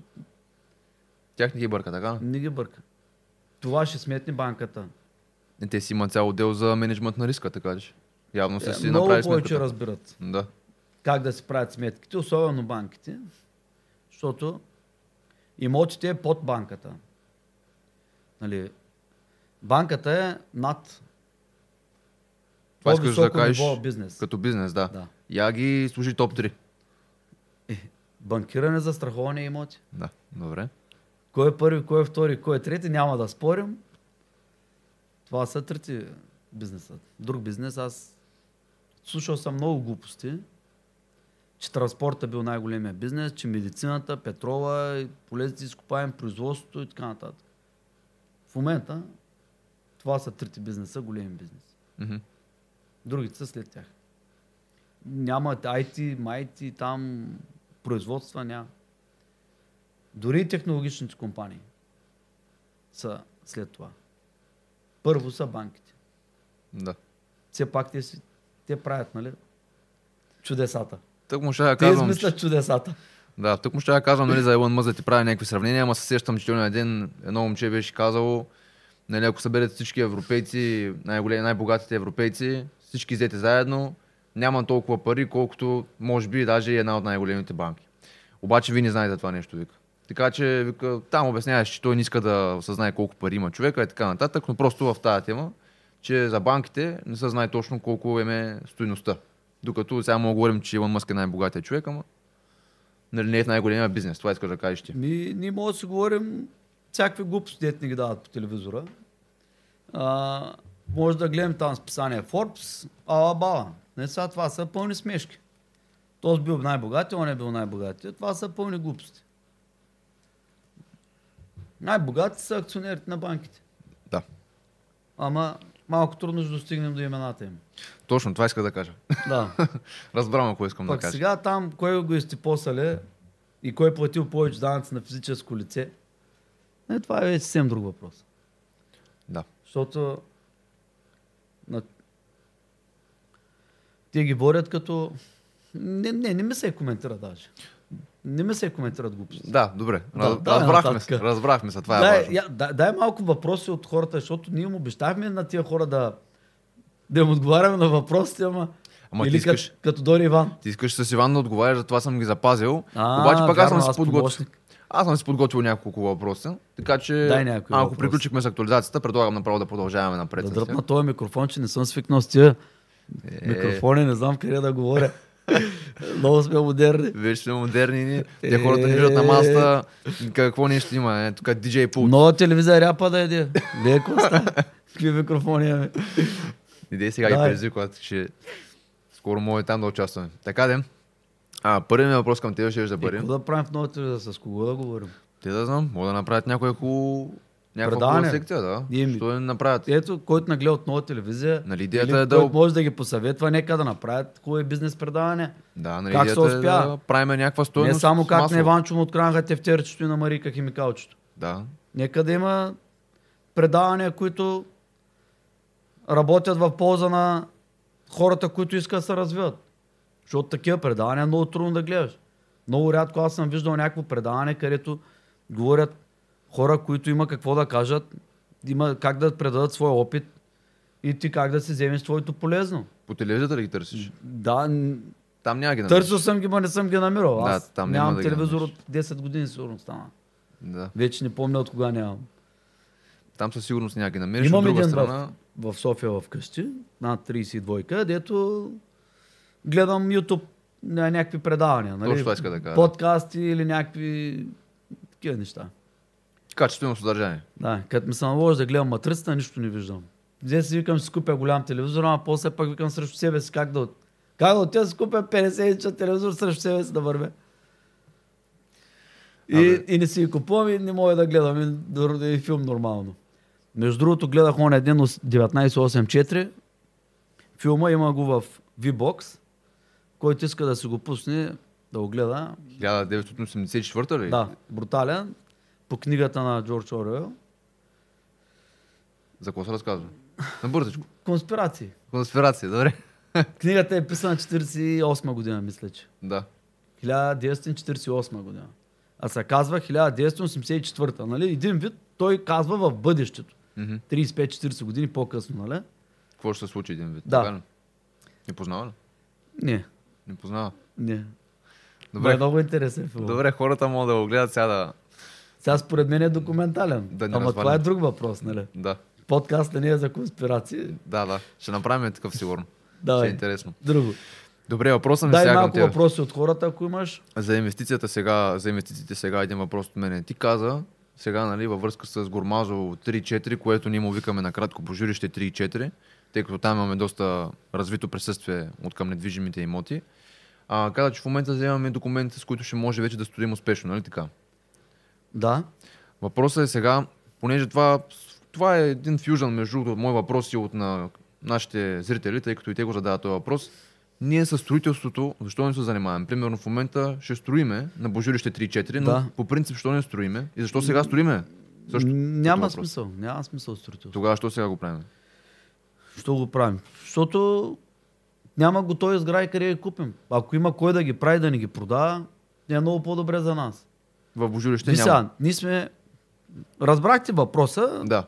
Тях не ги бърка, така? Не ги бърка. Това ще сметне банката. Не, те си има цял отдел за менеджмент на риска, така че. Явно са Е, си Много направили повече разбират Да. как да си правят сметките, особено банките, защото имотите е под банката. Нали, банката е над Това искаш да кажеш бизнес. като бизнес, да. Да. Я ги служи топ 3. Банкиране, застраховане имоти. Да, добре. Кой е първи, кой е втори, кой е трети, няма да спорим. Това са трети бизнеса. Друг бизнес, аз слушал съм много глупости, че транспорта бил най-големия бизнес, че медицината, петрола, полезните изкопаем, производството и така нататък. В момента това са трите бизнеса, големи бизнес. Мгм. Другите са след тях. Няма IT, майти, там производства няма. Дори и технологичните компании са след това. Първо са банките. Да. Все пак те, си, те правят, нали? Чудесата. Тък му ще я Те казвам, че... измислят чудесата. Да, тук му ще я казвам, нали, за Елон Мъз да ти прави някакви сравнения, ама се сещам, че на ден едно момче беше казало, нали, ако съберете всички европейци, най-големи, най-богатите европейци, всички взете заедно, няма толкова пари, колкото може би даже и една от най-големите банки. Обаче вие не знаете това нещо, вика. Така че, вика, там обясняваш, че той не иска да осъзнае колко пари има човека и така нататък, но просто в тази тема, че за банките не се знае точно колко е стоиността. Докато сега мога говорим, че Илон Мъск е най-богатия човек, ама нали, не е в най-големия бизнес. Това искаш да кажеш ти. Ми, ние може да си говорим всякакви глупости, дете ни ги дават по телевизора. А, може да гледам там списание Forbes, ала бала. Не сега това са пълни смешки. Този бил най-богатия, он е бил най-богатия. Това са пълни глупости. Най-богати са акционерите на банките. Да. Ама малко трудно ще достигнем до имената им. Точно, това иска да кажа. Да. Разбрам, ако искам да Пък кажа. сега там, кой го изтипосале и кой е платил повече данъци на физическо лице, е, това е съвсем друг въпрос. Да. Защото на... те ги борят като... Не, не, не ми се коментира даже. Не ми се коментират глупости. Да, добре. Да, Раз, давай разбрахме се. Разбрахме се. Това е дай, важно. я, дай, дай малко въпроси от хората, защото ние им обещахме на тия хора да, да им отговаряме на въпросите, ама... Ама ти Или искаш, като, като дори Иван. ти искаш с Иван да отговаряш, за това съм ги запазил. А, Обаче пък аз съм вярно, си подготвил. Аз съм си подготвил няколко въпроса. Така че, Дай ако въпроси. приключихме с актуализацията, предлагам направо да продължаваме напред. Да дръпна този микрофон, че не съм свикнал с тия Е, микрофони, не знам къде да говоря. Много сме модерни. Вече сме модерни. ни. Те хората ни виждат на масата. Какво нещо има? Е, тук DJ пулт. Нова телевизия ряпа да еде. Леко. Какви микрофони имаме. Идей сега ги предизвикват, че скоро може там да участваме. Така де. А, първият ми въпрос към теб ще да бъде. какво да правим в нова телевизия? С кого да говорим? Те да знам, могат да направят някоя хубаво... Някаква секция, да. Ние ми- Що да направят? Ето, който нагледа от нова телевизия, Нали идеята е да- може да ги посъветва, нека да направят хубави бизнес предаване. Да, нали Как се идеята е успя? да правим някаква стоеност. Не само как на Иванчо му откранаха тефтерчето и на Марика химикалчето. Да. Нека да има предавания, които работят в полза на хората, които искат да се развиват. Защото такива предавания е много трудно да гледаш. Много рядко аз съм виждал някакво предаване, където говорят хора, които има какво да кажат, има как да предадат своя опит и ти как да си вземеш твоето полезно. По телевизията да ги търсиш. Да, Там няма ги намериш. търсил съм ги, но не съм ги намирал. Да, Аз там няма нямам да телевизор от 10 години, сигурно стана. Да. Вече не помня от кога нямам. Там със сигурност няма ги намериш. Имам От друга един страна, в, в София вкъщи, над 32, дето гледам YouTube на някакви предавания. Нали? Точно иска да кажа. Подкасти или някакви такива неща. Качествено съдържание. Да, като ми се наложи да гледам матрицата, нищо не виждам. Взе си викам, си купя голям телевизор, ама после пак викам срещу себе си как да. Как да отида да си купя 50 инча телевизор срещу себе си да вървя. И, Абе. и не си ги купувам и не мога да гледам и, дори и филм нормално. Между другото гледах он един ос- 1984. Филма има го в V-Box. Който иска да си го пусне, да го гледа. 1984 ли? Да, брутален. По книгата на Джордж Оруел. За какво се разказва? На бързичко. Конспирации. Конспирация, добре. Книгата е писана 48 година, мисля, че. Да. 1948 година. А се казва 1984. Нали? Един вид той казва в бъдещето. Мгм. 35-40 години по-късно, нали? Какво ще се случи един вид? Да. Така? Не познава ли? Не, Не познава. не. Добре. Е много интересен филм. Добре, хората могат да го гледат сега да... Сега според мен е документален. Да не Ама развалим. това е друг въпрос, нали? Да. Подкастът не е за конспирации. Да, да. Ще направим такъв сигурно. Ще Давай. е интересно. Друго. Добре, въпросът ми Дай сега малко въпроси от хората, ако имаш. За инвестицията сега, за инвестициите сега един въпрос от мене. Ти каза, сега, нали, във връзка с Гормазо 3-4, което ние му викаме накратко по жилище 3-4, тъй като там имаме доста развито присъствие от към недвижимите имоти. А, каза, че в момента вземаме документи, с които ще може вече да строим успешно, нали така? Да. Въпросът е сега, понеже това, това е един фюжън между другото, мой въпрос и от на нашите зрители, тъй като и те го задават този въпрос. Ние с строителството, защо не се занимаваме? Примерно в момента ще строиме на Божилище 3-4, но Да. по принцип защо не строиме? И защо сега строиме? Също. Няма смисъл. Няма смисъл строителство. Тогава защо сега го правим? Що го правим? Защото няма готови сгради къде да ги купим. Ако има кой да ги прави, да ни ги продава, е много по-добре за нас. В Божилище Ви няма. ние сме... Разбрахте въпроса. Да.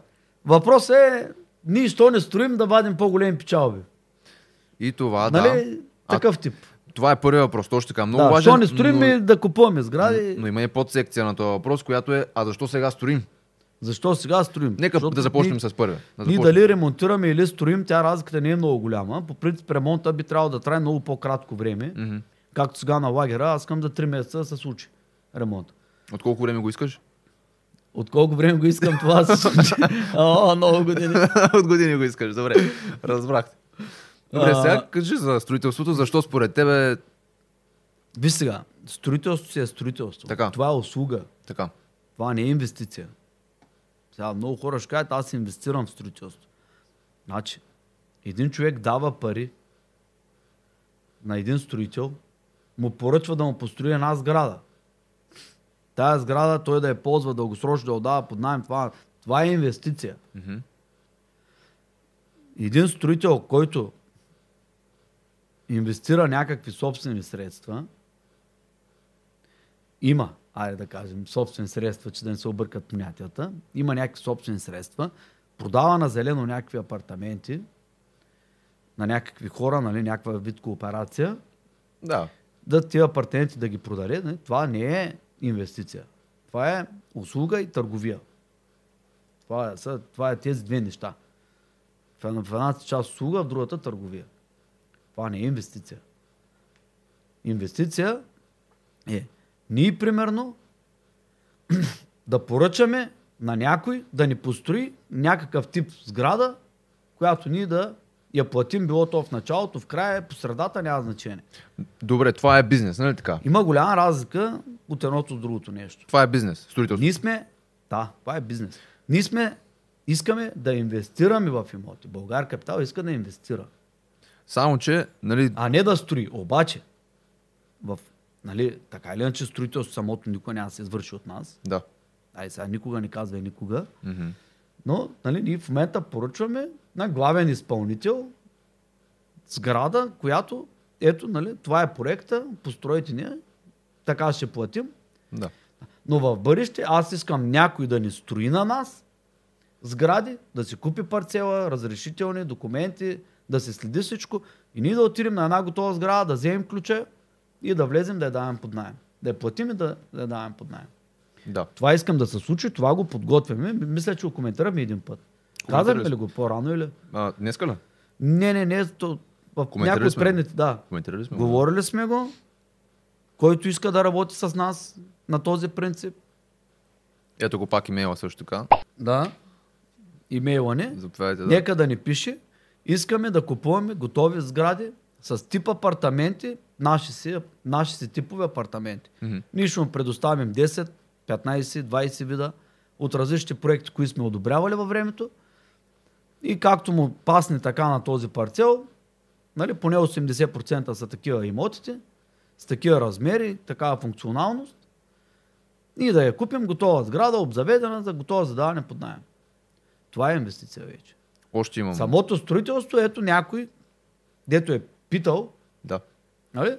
Въпросът е, ние що не строим да вадим по-големи печалби. И това, нали? да. Такъв тип. Това е първият въпрос, точно така. Много да, важен. що не строим но, и да купуваме сгради. но има и подсекция на този въпрос, която е, а защо сега строим? Защо сега строим? Нека Защото да започнем ние, с първия. Да Ние дали ремонтираме или строим, тя разликата не е много голяма. По принцип ремонта би трябвало да трае много по-кратко време. Мгм. Както сега на лагера, аз искам за 3 месеца да се случи ремонт. От колко време го искаш? От колко време го искам това да се случи? О, много години. От години го искаш, добре. Разбрах. Добре, сега кажи за строителството, защо според тебе Виж сега, строителство си е строителство. Така. Това е услуга. така? Това не е инвестиция. Сега много хора ще кажат, аз инвестирам в строителство. Значи, един човек дава пари на един строител, му поръчва да му построи една сграда. Тая сграда той да я ползва дългосрочно, да отдава под найем, това, това е инвестиция. Мгм. Един строител, който инвестира някакви собствени средства, има, айде да кажем, собствени средства, че да не се объркат понятията, има някакви собствени средства, продава на зелено някакви апартаменти, на някакви хора, нали, някаква вид кооперация, Да. да тия апартаменти да ги продаде, нали, това не е инвестиция. Това е услуга и търговия. Това е, са- това е тези две неща. В една- едната част услуга, в другата търговия. Това не е инвестиция. Инвестиция е ние, примерно, да поръчаме на някой да ни построи някакъв тип сграда, която ние да я платим, било то в началото, в края, по средата, няма значение. Добре, това е бизнес, нали така? Има голяма разлика от едното с другото нещо. Това е бизнес, строителство. Ние сме, да, това е бизнес. Ние сме, искаме да инвестираме в имоти. Българ Капитал иска да инвестира, Само, че, нали, а не да строи. Обаче, в, нали, така или иначе строителство самото никога няма да се извърши от нас. да. Ай сега никога не казва и никога. Мгм. Но нали, ние в момента поръчваме на главен изпълнител сграда, която, ето, нали, това е проекта, постройте ни, така ще платим. Да. Но в бъдеще аз искам някой да ни строи на нас сгради, да си купи парцела, разрешителни, документи, да се следи всичко и ние да отидем на една готова сграда, да вземем ключа и да влезем да я даваме под найем. Да я платим и да, да я даваме под найем. Да. Това искам да се случи, това го подготвяме. Мисля, че го коментираме един път. Казахме ли го по-рано или? А, днеска ли? Не, не, не. То, в някои от предните, да. Коментирали сме. го. Говорили сме го. Който иска да работи с нас на този принцип, Ето го пак имейла също така. да, имейла Заповядайте да. нека да ни пише. Искаме да купуваме готови сгради с тип апартаменти, наши си, наши си типови апартаменти. Мгм. Ние ще му предоставим 10, 15, 20 вида от различни проекти, които сме одобрявали във времето. И както му пасне така на този парцел, нали, поне 80% са такива имотите, с такива размери, такава функционалност. И да я купим готова сграда, обзаведена за готова за даване под найем. Това е инвестиция вече. Още имам. Самото строителство, ето някой, дето е питал, Да. Нали?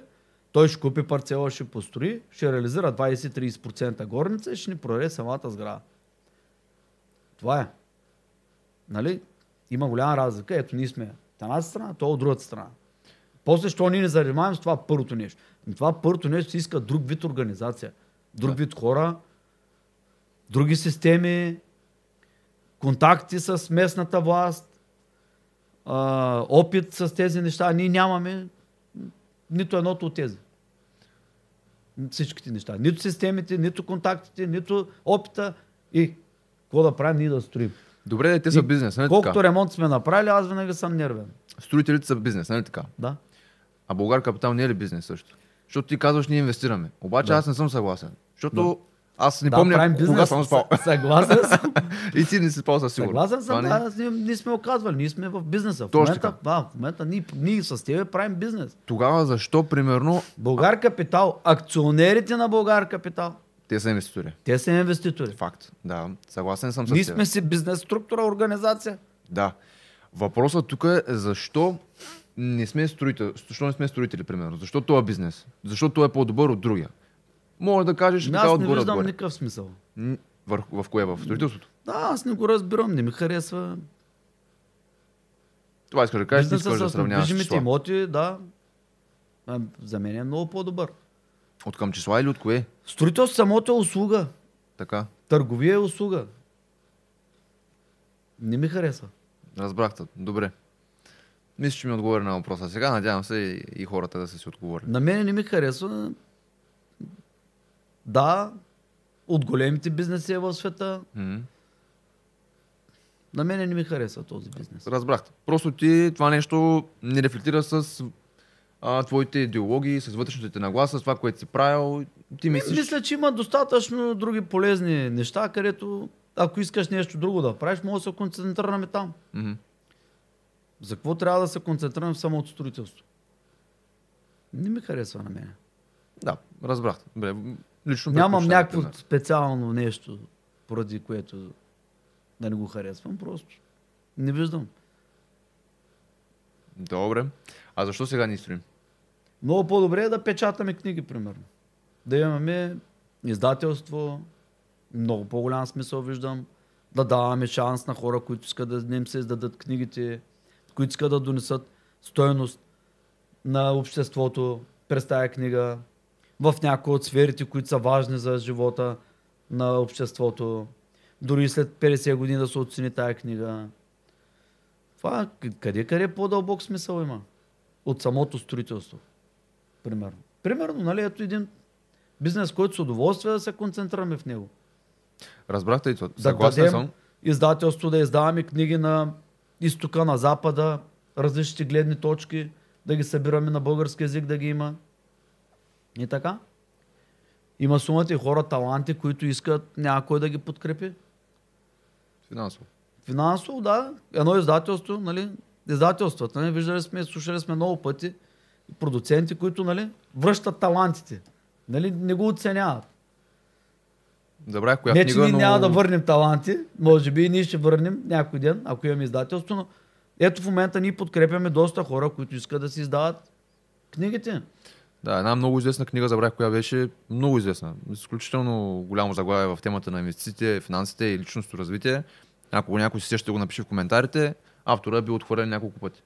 Той ще купи парцела, ще построи, ще реализира 20-30% горница и ще ни продаде самата сграда. Това е. Нали? Има голяма разлика. Ето ние сме от едната страна, то от другата страна. После, що ние не занимаваме с това първото нещо? Ами Това първото нещо си иска друг вид организация. Друг Да. вид хора, други системи, контакти с местната власт, а, опит с тези неща. Ние нямаме нито едното от тези. Всичките неща. Нито системите, нито контактите, нито опита и какво да правим ние да строим. Добре, те са бизнес, нали Колкото така? ремонт сме направили, аз винаги съм нервен. Строителите са бизнес, нали така? Да. А Българ Капитал не е ли бизнес също? Защото ти казваш, ние инвестираме. Обаче Да. аз не съм съгласен. Защото аз не да, помня бизнес. кога съм спал. Съгласен съм. И ти не си спал със сигурност. Съгласен съм, да, ние, ние сме оказвали, ние сме в бизнеса. В Точно момента, така. да, в момента ние, ние с тебе правим бизнес. Тогава защо, примерно, Българ Капитал, акционерите на Българ Капитал, те са инвеститори? те са инвеститори. Факт. Да, съгласен съм с Ние теб. сме си бизнес структура, организация. Да. Въпросът тук е защо не сме строители, защо не сме строители, примерно. Защо е бизнес? Защо това е по-добър от другия? Може да кажеш така аз не отгоре виждам отгоре. никакъв смисъл. Върху, в кое? В строителството? Да, аз не го разбирам, не ми харесва. Това искаш да кажеш, не искаш да сравняваш числа. имоти, да, а, за мен е много по-добър. От към числа или от кое? Строителство самото е услуга. Така. Търговия е услуга. Не ми харесва. Разбрахте. Добре. Мисля, че ми отговори на въпроса. Сега надявам се и, и хората да са си отговорили. На мен не ми харесва. Да, от големите бизнеси е в света. М. На мен не ми харесва този бизнес. Разбрахте. Просто ти това нещо не рефлектира с а, твоите идеологии, с вътрешните нагласа, с това, което си правил. Ти мислиш... Мисля, че има достатъчно други полезни неща, където ако искаш нещо друго да правиш, може да се концентрираме там. Мгм. За какво трябва да се концентрираме в самото строителство? Не ми харесва на мен. Да, разбрахте. Добре. Лично Нямам някакво пример. специално нещо, поради което да не го харесвам. Просто не виждам. Добре. А защо сега ни строим? Много по-добре е да печатаме книги, примерно. Да имаме издателство, много по-голям смисъл виждам. Да даваме шанс на хора, които искат да не им се издадат книгите, които искат да донесат стоеност на обществото през тая книга, в някои от сферите, които са важни за живота на обществото. Дори след 50 години да се оцени тая книга. Това къде, къде по-дълбок смисъл има? От самото строителство. Примерно. Примерно, нали, ето един бизнес, който с удоволствие да се концентрираме в него. Разбрахте ли това? Да Съгласен съм. издателство, да издаваме книги на изтока, на запада, различните гледни точки, да ги събираме на български язик, да ги има. И така. Има сумата и хора, таланти, които искат някой да ги подкрепи. Финансово. Финансово, да. Едно издателство, нали? Издателствата, нали? Виждали сме, слушали сме много пъти продуценти, които, нали? Връщат талантите. Нали? Не го оценяват. Забравих коя не, че книга, ние но... няма да върнем таланти. Може би и ние ще върнем някой ден, ако имаме издателство, но ето в момента ние подкрепяме доста хора, които искат да си издават книгите. Да, една много известна книга, забравих коя беше, много известна. Изключително голямо заглавие в темата на инвестициите, финансите и личностно развитие. Ако някой си ще го напише в коментарите. Автора е бил отхвърлен няколко пъти.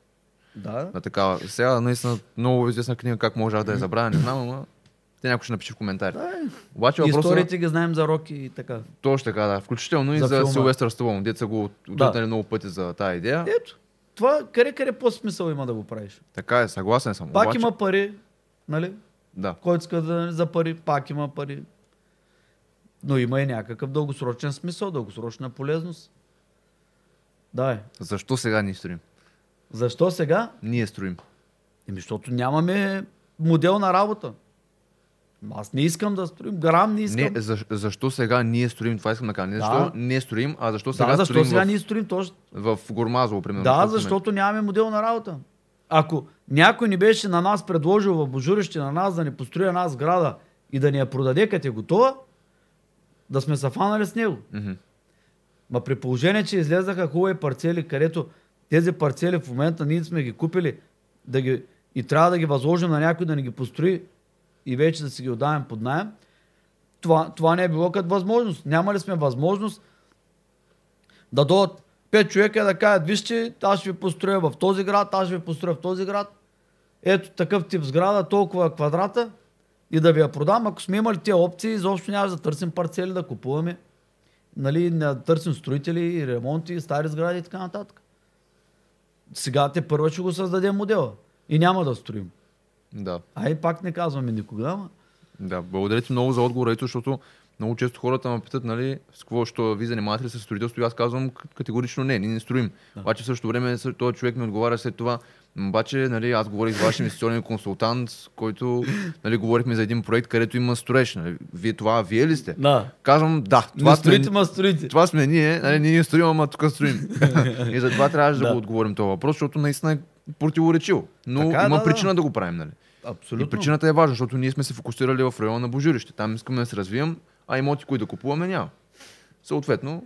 Да. На такава. Сега наистина много известна книга, как може да я забравя, не знам, ама те някой ще напише в коментарите. да е. Обаче въпросът Историите ги знаем за Роки и така. точно така, да. Включително и За за, филма. Силвестър Сталон. Деца го отдътнали много пъти за тази идея. Ето. това къде къде по-смисъл има да го правиш? Така е, съгласен съм. Пак Обаче, има пари, нали? Да. Който иска да, за пари, пак има пари. Но има и някакъв дългосрочен смисъл, дългосрочна полезност. Да, е. Защо сега ние строим? Защо сега? Ние строим. Еми, защото нямаме модел на работа. Аз не искам да строим, грам не искам. Не, за, защо сега ние строим? Това искам да кажа. Не Да. защо не строим, а защо сега да, защо строим сега в, ние строим точно? в Гормазово, примерно. Да, Защото сме- защото нямаме модел на работа. Ако някой ни беше на нас предложил в Божурище на нас да ни построи една сграда и да ни я продаде като е готова, да сме се фанали с него. Мгм. Ма при положение, че излезаха хубави парцели, където тези парцели в момента ние сме ги купили да ги, и трябва да ги възложим на някой да ни ги построи и вече да си ги отдаваме под найем, това, това не е било като възможност. Няма ли сме възможност да дойдат пет човека и да кажат, вижте, аз ще ви построя в този град, аз ще ви построя в този град. Ето такъв тип сграда, толкова квадрата и да ви я продам. Ако сме имали тези опции, изобщо нямаше да търсим парцели да купуваме. Нали, да търсим строители, ремонти, стари сгради и така нататък. Сега те първо ще го създадем модела. И няма да строим. Да. Ай, пак не казваме никога, ама. Да, благодаря ти много за отговора, ето, защото много често хората ме питат, нали, с какво, що ви занимавате ли с строителство и аз казвам категорично не, ние не строим. Да. Обаче в същото време този човек ми отговаря след това, «М, обаче нали, аз говорих с вашия инвестиционен консултант, който нали, говорихме за един проект, където има строеж. Нали. Вие това, вие ли сте? Да. Казвам, да, Това това не сме, строите, ма строите. това сме ние, нали, ние строим, ама тук строим. и затова трябваше да. Да. го отговорим този въпрос, защото наистина е противоречиво. Но Така е, има да, да. причина да го правим. Нали. Абсолютно. И причината е важна, защото ние сме се фокусирали в района на Божурище. Там искаме да се развием, а имоти, които да купуваме, няма. Съответно,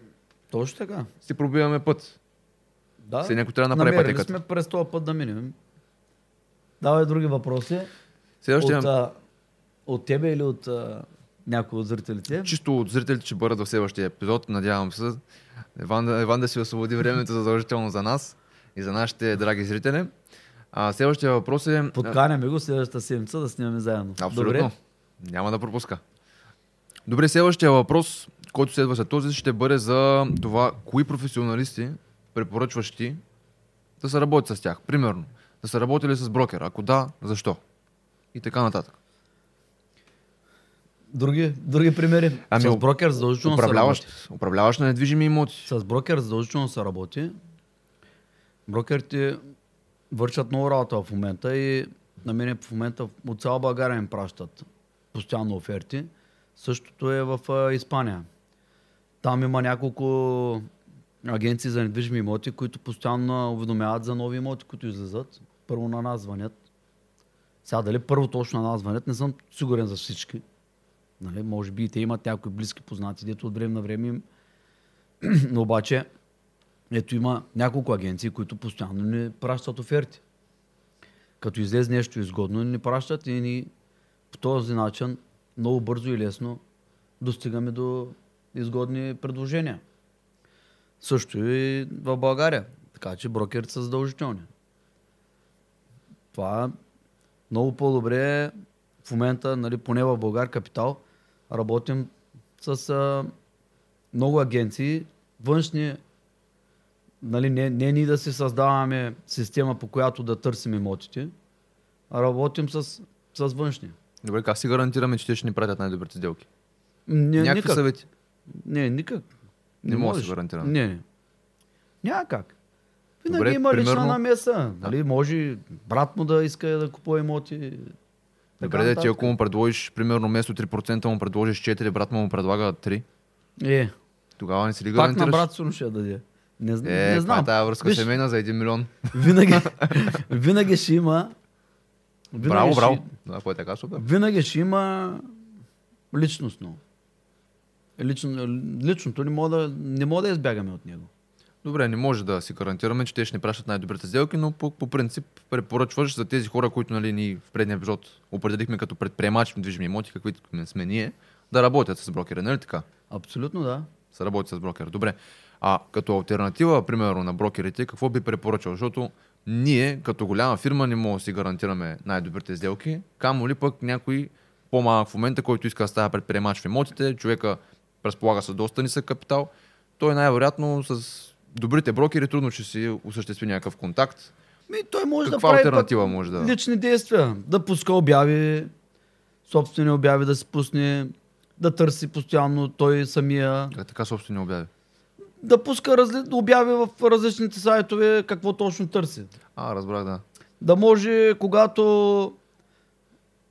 Точно така. си пробиваме път. Да. Все някой трябва да направи Намерили пътеката. сме през този път да минем. Давай други въпроси. Следващия, От, а, от тебе или от а, някой от зрителите? чисто от зрителите ще бъдат в следващия епизод, надявам се. Еван, да- Еван да си освободи времето задължително за нас и за нашите драги зрители. А следващия въпрос е... Подканяме го следващата седмица да снимаме заедно. Абсолютно. Добре? Няма да пропуска. Добре, следващия въпрос, който следва за този, ще бъде за това, кои професионалисти препоръчваш ти да се работи с тях. Примерно, да са работили с брокер. Ако да, защо? И така нататък. Други, други примери. Ами, с брокер задължително се Управляващ, работи. управляващ на недвижими имоти. С брокер задължително се работи. Брокерите вършат много работа в момента и на мен в момента от цяла България им пращат постоянно оферти. Същото е в Испания. Там има няколко агенции за недвижими имоти, които постоянно уведомяват за нови имоти, които излизат. Първо на нас звънят. Сега дали първо точно на нас звънят, не съм сигурен за всички. Нали, може би и те имат някои близки познати, дето от време на време им но обаче, ето има няколко агенции, които постоянно ни пращат оферти. Като излезе нещо изгодно, ни пращат и ни по този начин много бързо и лесно достигаме до изгодни предложения. Също и в България. Така че брокерите са задължителни. Това много по-добре е в момента, нали, поне в Българ Капитал, работим с а, много агенции, външни, нали, не, не ние да си създаваме система, по която да търсим имотите, а работим с, с външни. Добре, как си гарантираме, че те ще ни пратят най-добрите сделки? Не, Някакви никак. съвети. Не, никак. Не мога да се гарантирам. Не, не. Няма как. Винаги Добре, има лична примерно- намеса. Нали? Може брат му да иска да купува имоти. Добре, да ти ако му предложиш, примерно, вместо 3% му предложиш 4, брат му му предлага 3, Е, тогава не си ли пак на гарантираш? брат си ще даде. Не, Е, не каква знам. е тази връзка Виж, семейна за 1 милион? Винаги, винаги ще има. Винаги Браво, ще, браво. Да, ако е така, супер. Винаги ще има личностно. Лично, личното не мога, да, не мога да избягаме от него. Добре, не може да си гарантираме, че те ще ни пращат най-добрите сделки, но по, по принцип препоръчваш за тези хора, които нали, ни в предния епизод определихме като предприемачи в недвижими имоти, каквито сме ние, да работят с брокера, нали така? Абсолютно да. Се работи с брокер. Добре. А като альтернатива, примерно, на брокерите, какво би препоръчал? Защото ние, като голяма фирма, не можем да си гарантираме най-добрите сделки. Камо ли пък някой по-малък в момента, който иска да става предприемач в имотите, човека разполага с доста нисък капитал, той най-вероятно с добрите брокери трудно ще си осъществи някакъв контакт. Ми, той може Каква да прави алтернатива пък може да- лични действия. Да пуска обяви, собствени обяви да си пусне, да търси постоянно той самия, Как така собствени обяви? да пуска разли... обяви в различните сайтове какво точно търси. А, разбрах, да. Да може, когато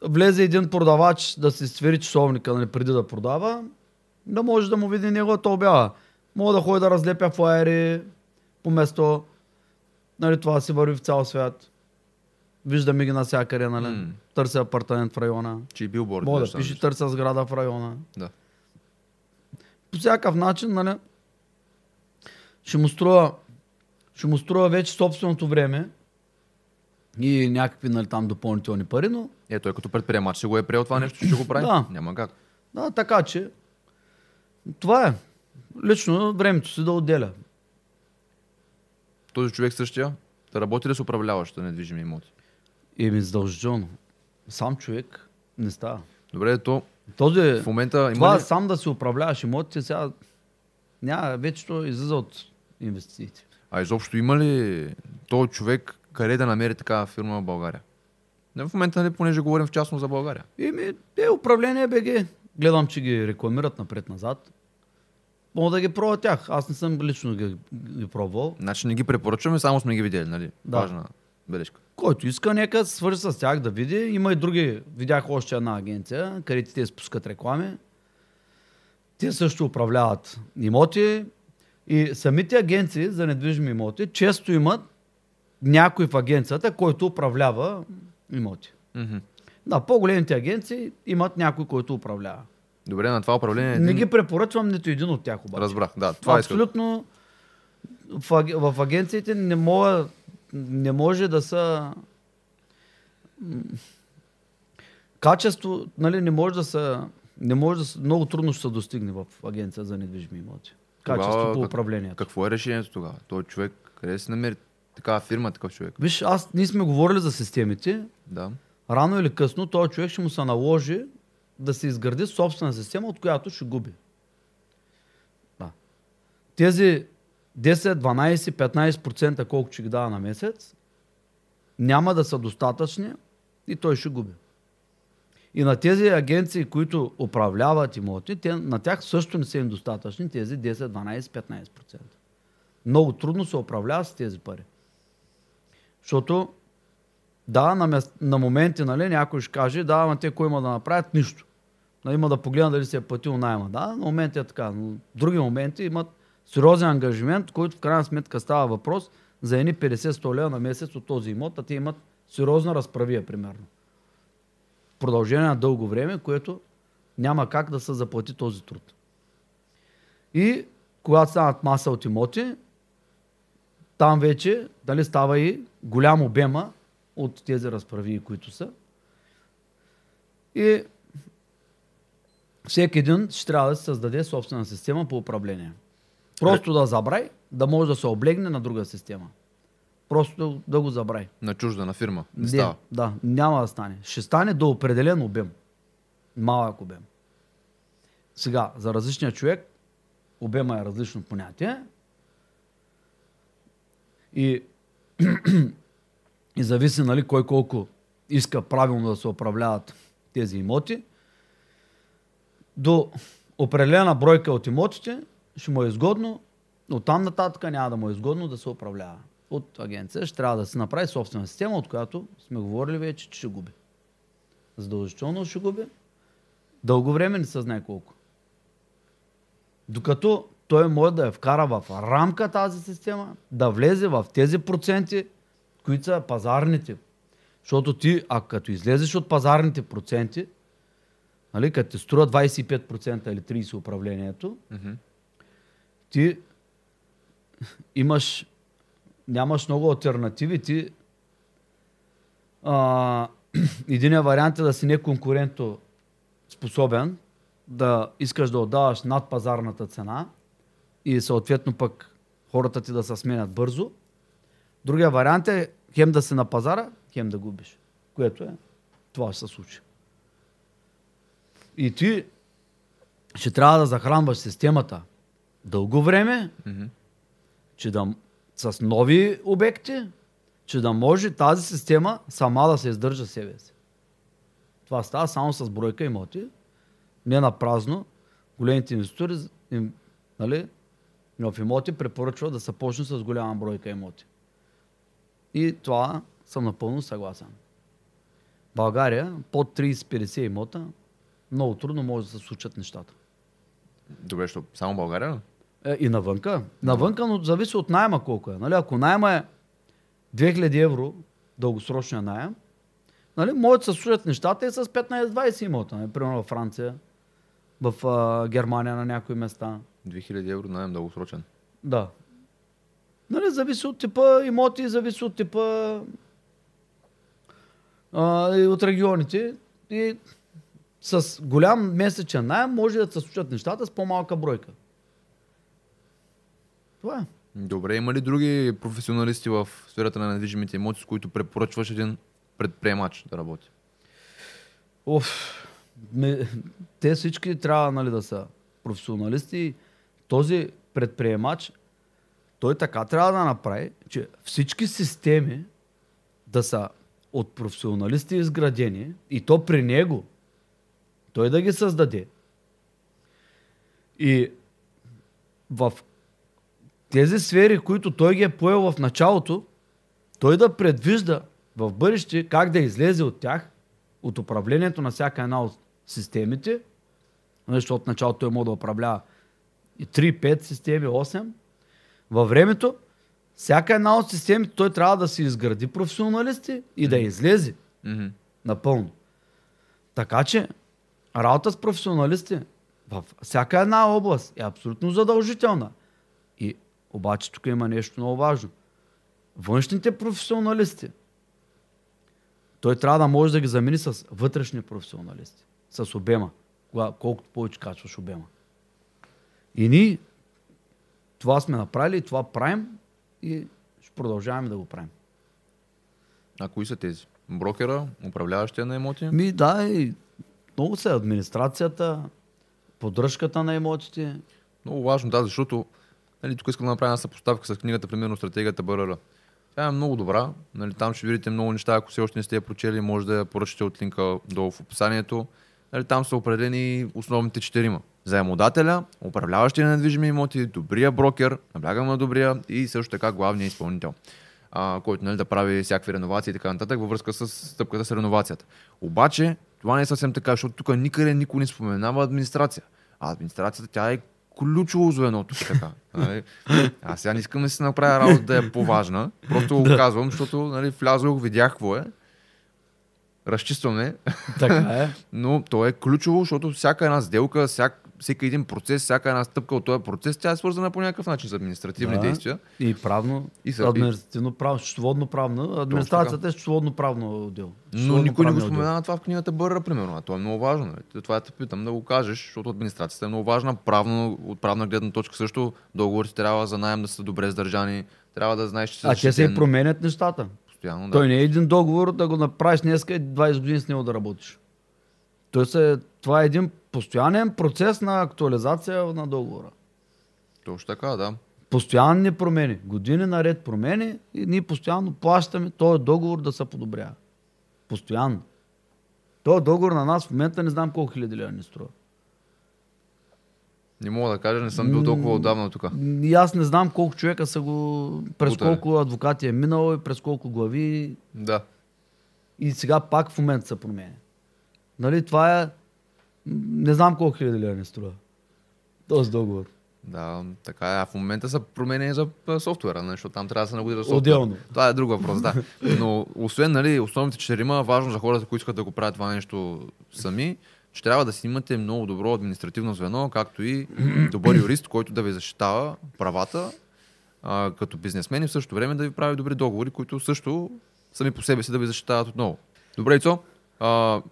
влезе един продавач да си свери часовника, нали, преди да продава, да може да му види неговата обява. Мога да ходи да разлепя флаери по место. Нали, това си върви в цял свят. Виждаме ги навсякъде, нали? М. Търся апартамент в района. Че и билборд. Мога да пише търся сграда в района. Да. По всякакъв начин, нали, ще му струва, ще му струва вече собственото време и някакви нали, там допълнителни пари, но Е, той като предприемач ще го е приел това нещо, ще го прави. Да. Няма как. да, така че това е. Лично времето си да отделя. Този човек същия да работи ли с управляваща недвижими имоти? И ми задължително. Сам човек не става. Добре, то Този, в момента това има ли... сам да си управляваш имотите, сега няма, вече то излиза от инвестициите. А изобщо има ли този човек къде да намери такава фирма в България? Не в момента, нали, понеже говорим в частност за България. Ими, е управление БГ. Гледам, че ги рекламират напред-назад. Мога да ги пробва тях. Аз не съм лично ги, ги пробвал. Значи не ги препоръчваме, само сме ги видели, нали? Да. Важна бележка. Който иска, нека свържи с тях да види. Има и други. Видях още една агенция, където те спускат реклами. Те също управляват имоти. И самите агенции за недвижими имоти често имат някой в агенцията, който управлява имоти. Мгм. Да, по-големите агенции имат някой, който управлява. Добре, на това управление... Не един- ги препоръчвам нито един от тях обаче. Разбрах, да. Това е Абсолютно в, в агенциите не, мога, не може да са качество, нали, не може да са не може да са, много трудно ще се достигне в агенция за недвижими имоти. Качество Тогава по управлението. Какво е решението тогава? Той човек, къде се намери такава фирма, такъв човек? Виж, аз, ние сме говорили за системите. Да. Рано или късно този човек ще му се наложи да се изгради собствена система, от която ще губи. Да. Тези 10, 12, 15% колко ще ги дава на месец, няма да са достатъчни и той ще губи. И на тези агенции, които управляват имоти, те, на тях също не са им достатъчни тези 10, 12, 15%. Много трудно се управлява с тези пари. Защото да, на, на моменти, нали, някой ще каже, да, ама те кой има да направят? Нищо. Нали, има да погледна дали се е платил найма. Да, на моменти е така. Но други моменти имат сериозен ангажимент, който в крайна сметка става въпрос за едни 50-100 лева на месец от този имот, а те имат сериозна разправия, примерно. Продължение на дълго време, което няма как да се заплати този труд. И когато станат маса от имоти, там вече дали става и голям обема от тези разправи, които са. И всеки един ще трябва да си създаде собствена система по управление. Просто да забрай, да може да се облегне на друга система. Просто да, да го забрай. На чужда, на фирма. Не Не, става. Да, няма да стане. Ще стане до определен обем. Малък обем. Сега, за различния човек, обема е различно понятие. И, и зависи, нали, кой колко иска правилно да се управляват тези имоти. До определена бройка от имотите ще му е изгодно, но там нататък няма да му е изгодно да се управлява. От агенция ще трябва да се направи собствена система, от която сме говорили вече, че ще губи. Задължително ще губи. Дълго време не се знае колко. Докато той може да я вкара в рамка тази система, да влезе в тези проценти, които са пазарните. Защото ти, а като излезеш от пазарните проценти, нали, като ти струва 25% или 30% управлението, Мгм. ти имаш, нямаш много альтернативи, ти а, вариант е да си неконкурентно способен, да искаш да отдаваш над пазарната цена и съответно пък хората ти да се сменят бързо. Другия вариант е хем да си на пазара, хем да губиш. Което е, това ще се случи. И ти ще трябва да захранваш системата дълго време, Мгм. че да, с нови обекти, че да може тази система сама да се издържа себе си. Това става само с бройка имоти, не на празно. Големите инвеститори им, нали, в имоти препоръчват да се почне с голяма бройка имоти. И това съм напълно съгласен. България под 30-50 имота много трудно може да се случат нещата. Добре, що само България? Е, и навънка. Навънка, но зависи от найема колко е. Нали? Ако найема е 2000 евро, дългосрочния найем, нали? може да се случат нещата и с 15-20 имота. Нали? Примерно във Франция, в а, Германия на някои места. 2000 евро найем дългосрочен. Да. Нали, зависи от типа имоти, зависи от типа а, и от регионите. И с голям месечен найем може да се случат нещата с по-малка бройка. Това е. Добре, има ли други професионалисти в сферата на недвижимите имоти, с които препоръчваш един предприемач да работи? Оф, ме, те всички трябва нали, да са професионалисти. Този предприемач, той така трябва да направи, че всички системи да са от професионалисти изградени и то при него. Той да ги създаде. И в тези сфери, които той ги е поел в началото, той да предвижда в бъдеще как да излезе от тях, от управлението на всяка една от системите, защото в началото той може да управлява и 3, 5 системи, 8. Във времето, всяка една от системите той трябва да си изгради професионалисти и да излезе Мгм. напълно. Така че, работа с професионалисти в всяка една област е абсолютно задължителна. И обаче тук има нещо много важно. Външните професионалисти, той трябва да може да ги замени с вътрешни професионалисти. С обема. Колкото повече качваш обема. И ние това сме направили, и това правим и ще продължаваме да го правим. А кои са тези? Брокера, управляващия на имоти? Ми да, и много се администрацията, поддръжката на имотите. Много важно, да, защото нали, тук искам да направя една съпоставка с книгата, примерно Стратегията БРР. Тя е много добра. Нали, там ще видите много неща. Ако все още не сте я прочели, може да я поръчате от линка долу в описанието. Нали, там са определени основните четирима. Заемодателя, управляващия на недвижими имоти, добрия брокер, наблягам на добрия и също така главния изпълнител, а, който нали, да прави всякакви реновации и така нататък във връзка с стъпката с реновацията. Обаче, това не е съвсем така, защото тук никъде никой не споменава администрация. А администрацията тя е ключово звено тук така. Нали? Аз сега не искам да си направя работа да е по-важна. Просто го казвам, защото нали, влязох, видях какво е. Разчистваме, Така е. но то е ключово, защото всяка една сделка, всяк, всеки един процес, всяка една стъпка от този процес, тя е свързана по някакъв начин с административни Да. действия. И правно, И са- административно правно, счетоводно правно. Администрацията е счетоводно правно отдел. Но никой не го споменава това в книгата Бърра, примерно. А то е много важно. нали? Това те питам да го кажеш, защото администрацията е много важна. Правно, от правна гледна точка също договорите трябва за найем да са добре издържани. Трябва да знаеш, че си А те се и защитен променят нещата. Постоянно. Да. Той не е един договор да го направиш днеска и 20 години с него да работиш. Той се, това е един постоянен процес на актуализация на договора. Точно така, да. Постоянни промени, години наред промени и ние постоянно плащаме този договор да се подобрява. Постоянно. Този договор на нас в момента не знам колко хиляди лева ни струва. Не мога да кажа, не съм бил толкова отдавна тук. И аз не знам колко човека са го... През Бутали. колко адвокати е минало и през колко глави Да. и сега пак в момента се променя. Нали, това е... Не знам колко хиляди лева ни струва. Този договор. Да, така е. А в момента са променени за софтуера, нали, защото там трябва да се нагодира софтуер. Отделно. Това е друг въпрос, да. Но освен нали, основните четирима, важно за хората, които искат да го правят това нещо сами, че трябва да си имате много добро административно звено, както и добър юрист, който да ви защитава правата а, като и в същото време да ви прави добри договори, които също сами по себе си да ви защитават отново. Добре, Ицо, а,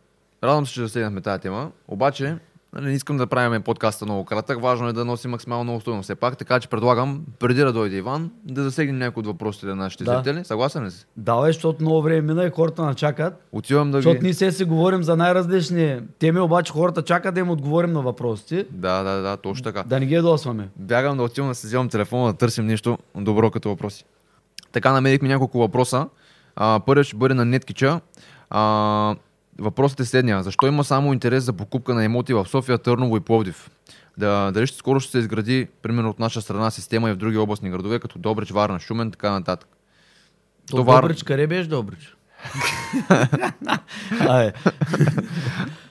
радвам се, че засегнахме тази тема, обаче Нали, не искам да правим подкаста много кратък, важно е да носи максимално много стойност. Все пак, така че предлагам, преди да дойде Иван, да засегнем някои от въпросите на нашите Да. зрители. Съгласен ли си? Давай, защото много време мина и хората начакат. Отивам да Защото ги... ние се си говорим за най-различни теми, обаче хората чакат да им отговорим на въпросите. Да, да, да, точно така. Да не ги ядосваме. Бягам да отивам да си вземам телефона, да търсим нещо добро като въпроси. Така намерихме няколко въпроса. Първият ще бъде на Неткича. А, въпросът е следния. Защо има само интерес за покупка на имоти в София, Търново и Пловдив? Да, дали ще скоро ще се изгради, примерно от наша страна, система и в други областни градове, като Добрич, Варна, Шумен, така нататък. То Товар- Добрич, къде беше Добрич?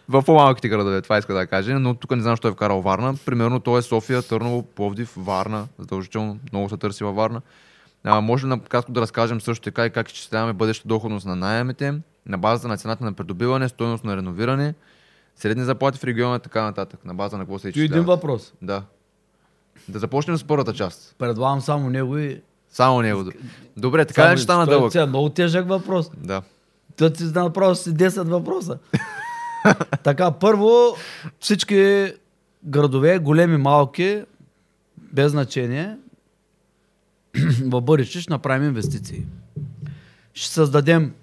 В по-малките градове, това иска да каже, но тук не знам, защо е вкарал Варна. Примерно то е София, Търново, Пловдив, Варна, задължително, много се търси във Варна. А, може ли накратко да разкажем също така и как изчисляваме бъдеща доходност на найемите, на базата на цената на придобиване, стоеност на реновиране, средни заплати в региона и така нататък. На база на какво се ти един изчислява. въпрос. Да. Да започнем с първата част. Предлагам само него и... Само него. Добре, така ли ще стана дълъг? е много тежък въпрос. Да. Той ти направо си 10 въпроса. така, първо, всички градове, големи, малки, без значение, в бъдеще ще направим инвестиции. Ще създадем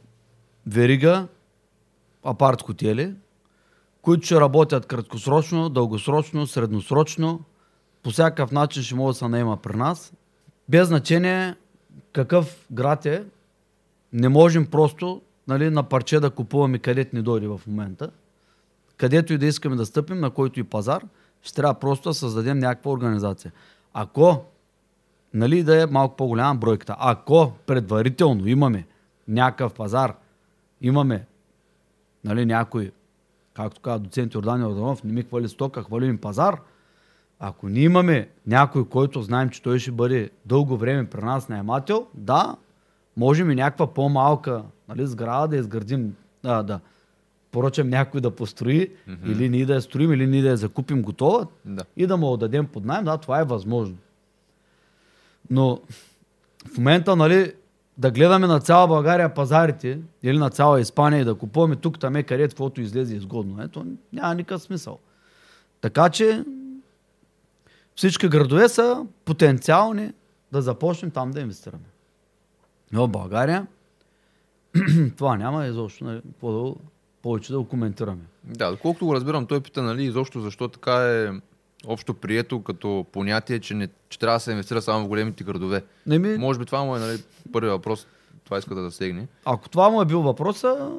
верига, апарт хотели, които ще работят краткосрочно, дългосрочно, средносрочно, по всякакъв начин ще могат да се наема при нас. Без значение какъв град е, не можем просто нали, на парче да купуваме където ни дойде в момента. Където и да искаме да стъпим, на който и пазар, ще трябва просто да създадем някаква организация. Ако, нали, да е малко по-голяма бройката, ако предварително имаме някакъв пазар, имаме нали, някой, както каза доцент Йордан Йорданов, не ми хвали стока, хвали ми пазар, ако ние имаме някой, който знаем, че той ще бъде дълго време при нас наемател, да, можем и някаква по-малка нали, сграда да изградим, да, да поръчам някой да построи, mm-hmm. или ние да я строим, или ние да я закупим готова Да. и да му отдадем под найем, да, това е възможно. Но в момента, нали, да гледаме на цяла България пазарите или на цяла Испания и да купуваме тук, там, където каквото излезе изгодно, ето, няма никакъв смисъл. Така че всички градове са потенциални да започнем там да инвестираме. Но в България това няма изобщо нали, повече да го коментираме. Да, доколкото го разбирам, той пита, нали, изобщо защо така е общо прието като понятие, че, не, че трябва да се инвестира само в големите градове. Не ми, Може би това му е нали, първият въпрос, това иска да засегне. Ако това му е бил въпроса,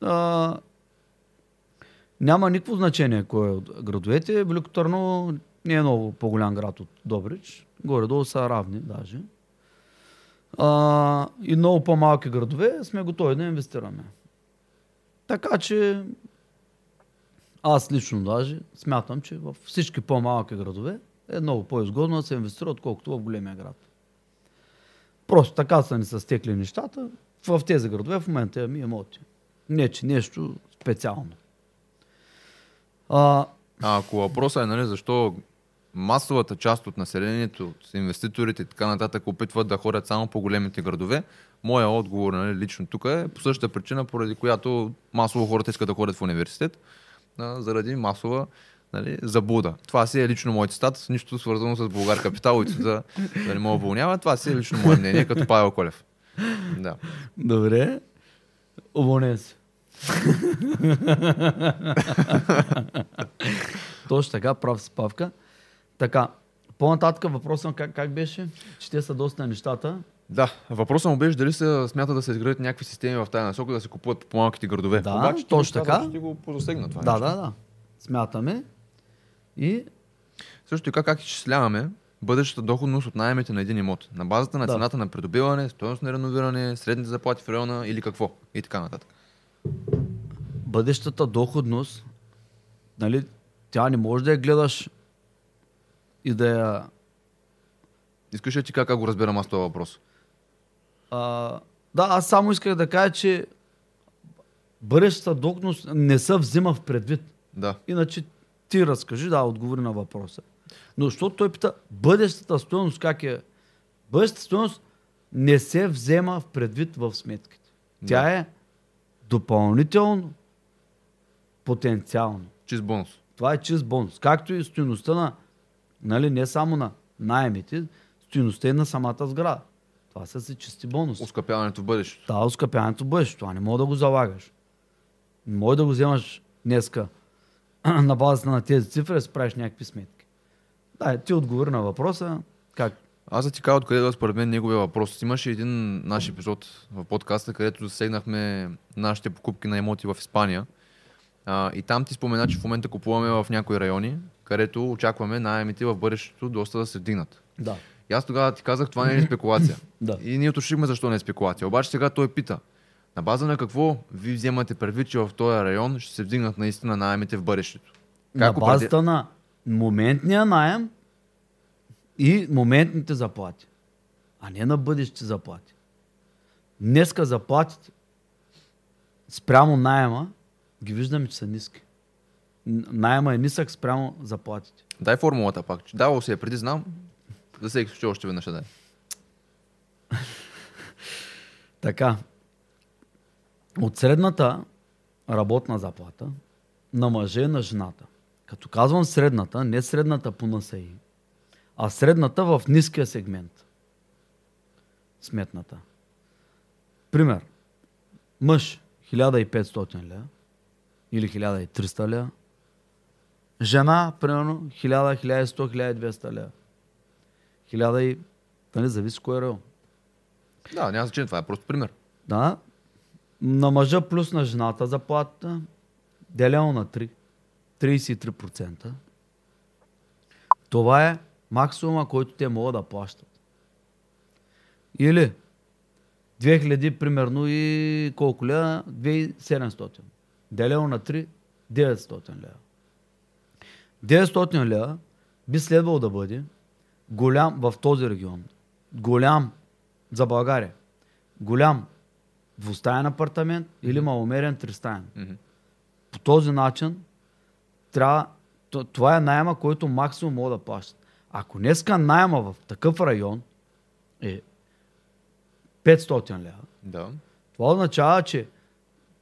а, няма никакво значение кой е от градовете. Велико Търново не е много по-голям град от Добрич. Горе-долу са равни даже. А, и много по-малки градове сме готови да инвестираме. Така че аз лично даже смятам, че в всички по-малки градове е много по-изгодно да се инвестира, отколкото в големия град. Просто така са ни са стекли нещата. В тези градове в момента имаме имоти. Не, че нещо специално. А, А ако въпросът е, нали, защо масовата част от населението, от инвеститорите и така нататък опитват да ходят само по големите градове, моя отговор нали, лично тук е по същата причина, поради която масово хората искат да ходят в университет, а, заради масова нали, заблуда. Това си е лично мой цитат, нищо свързано с Българ Капитал, и да, да не мога уволнява. Това си е лично мое мнение, като Павел Колев. Да. добре. Уволнен се. Точно така, прав си Павка. Така, по-нататък въпросът как, как беше? Че те са доста нещата. Да, въпросът му беше дали се смята да се изградят някакви системи в тази насока, да се купуват по по-малките градове. Да, Обаче, точно така. Ти го позасегна това. Да, нещо. да, да. Смятаме. И Също така как изчисляваме бъдещата доходност от найемите на един имот. На базата на Да. цената на придобиване, стоеност на реновиране, средните заплати в района или какво. И така нататък. бъдещата доходност, нали, тя не може да я гледаш и да я... Искаш ли ти как го разбирам аз този въпрос? А, да, аз само исках да кажа, че бъдещата доходност не се взима в предвид. Да. Иначе ти разкажи, да, отговори на въпроса. Но защото той пита, бъдещата стоеност как е? Бъдещата стоеност не се взема в предвид в сметките. Тя Да. е допълнително потенциално. Чист бонус. Това е чист бонус. Както и стоеността на, нали, не само на найемите, стоеността и на самата сграда. Това са си чисти бонуси. Оскъпяването в бъдещето. Това е оскъпяването в бъдещето. Това не мога да го залагаш. Не може да го вземаш днеска на базата на тези цифри да си правиш някакви сметки. Да, ти отговори на въпроса. Как? Аз да ти кажа откъде да според мен неговия въпрос. Имаше един наш епизод в подкаста, където засегнахме нашите покупки на имоти в Испания. А, и там ти спомена, че в момента купуваме в някои райони, където очакваме найемите в бъдещето доста да се вдигнат. Да. И аз тогава ти казах, това не е спекулация. Да. И ние уточнихме защо не е спекулация. Обаче сега той пита, на база на какво ви вземате предвид, че в този район ще се вдигнат наистина найемите в бъдещето? на определ- базата на моментния найем и моментните заплати, а не на бъдещите заплати. Днеска заплатите спрямо найема ги виждаме, че са ниски. Найема е нисък спрямо заплатите. Дай формулата пак. Давал се е преди, знам. За всеки случай още веднъж ще дай. Така. От средната работна заплата на мъже на жената. Като казвам средната, не средната по НСИ, а средната в ниския сегмент. Сметната. Пример. Мъж 1500 лева или 1300 лева. Жена, примерно, 1000, 1100, 1200 лева. 1000 и... Нали, зависи кой е район. Да, няма значение, това е просто пример. Да. На мъжа плюс на жената заплатата делено на 3. 33%. Това е максимума, който те могат да плащат. Или 2000 примерно и колко лева? 2700. Делено на 3, 900 лева. 900 лева би следвало да бъде голям в този регион. Голям за България. Голям двустаен апартамент или маломерен тристаен. Мгм. По този начин трябва... Това е найема, който максимум могат да плащат. Ако днеска найема в такъв район е 500 лева, Да. това означава, че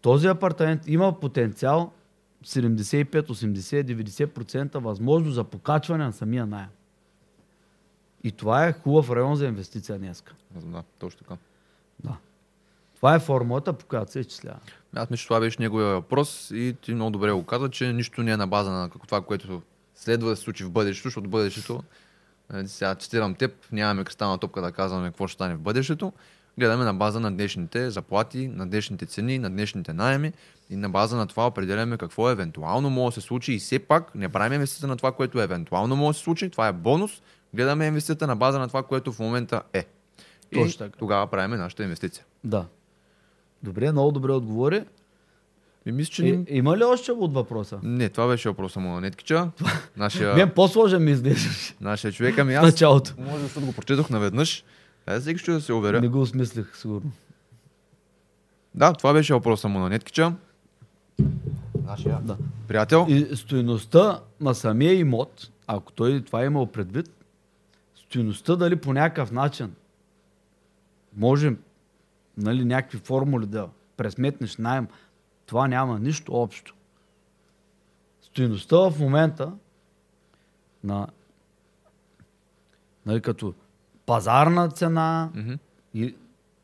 този апартамент има потенциал 75, 80, 90% възможност за покачване на самия найем. И това е хубав район за инвестиция днеска. Да, точно така. Да. Това е формулата, по която се изчислява. Аз мисля, че това беше неговия въпрос и ти много добре го каза, че нищо не е на база на това, което следва да се случи в бъдещето, защото бъдещето, е, сега цитирам теб, нямаме кристална топка да казваме какво ще стане в бъдещето, гледаме на база на днешните заплати, на днешните цени, на днешните найеми и на база на това определяме какво евентуално може да се случи и все пак не правим инвестицията на това, което евентуално може да се случи, това е бонус, гледаме инвестицията на база на това, което в момента е. И Точно така. тогава правим нашата инвестиция. Да. Добре, много добре отговори. И мисля, че... И, има ли още от въпроса? Не, това беше въпроса му на Неткича. Нашия, Мен по-сложен ми изглеждаше нашия човек. Ами аз началото. може защото го прочетох наведнъж. Ай, всеки ще да се уверя. Не го осмислих, сигурно. Да, това беше въпроса му на Неткича. Нашия Да. приятел. И стоеността на самия имот, ако той това е имал предвид, стоеността дали по някакъв начин може нали, някакви формули да пресметнеш найем, това няма нищо общо. Стоеността в момента на нали, като пазарна цена Мгм. и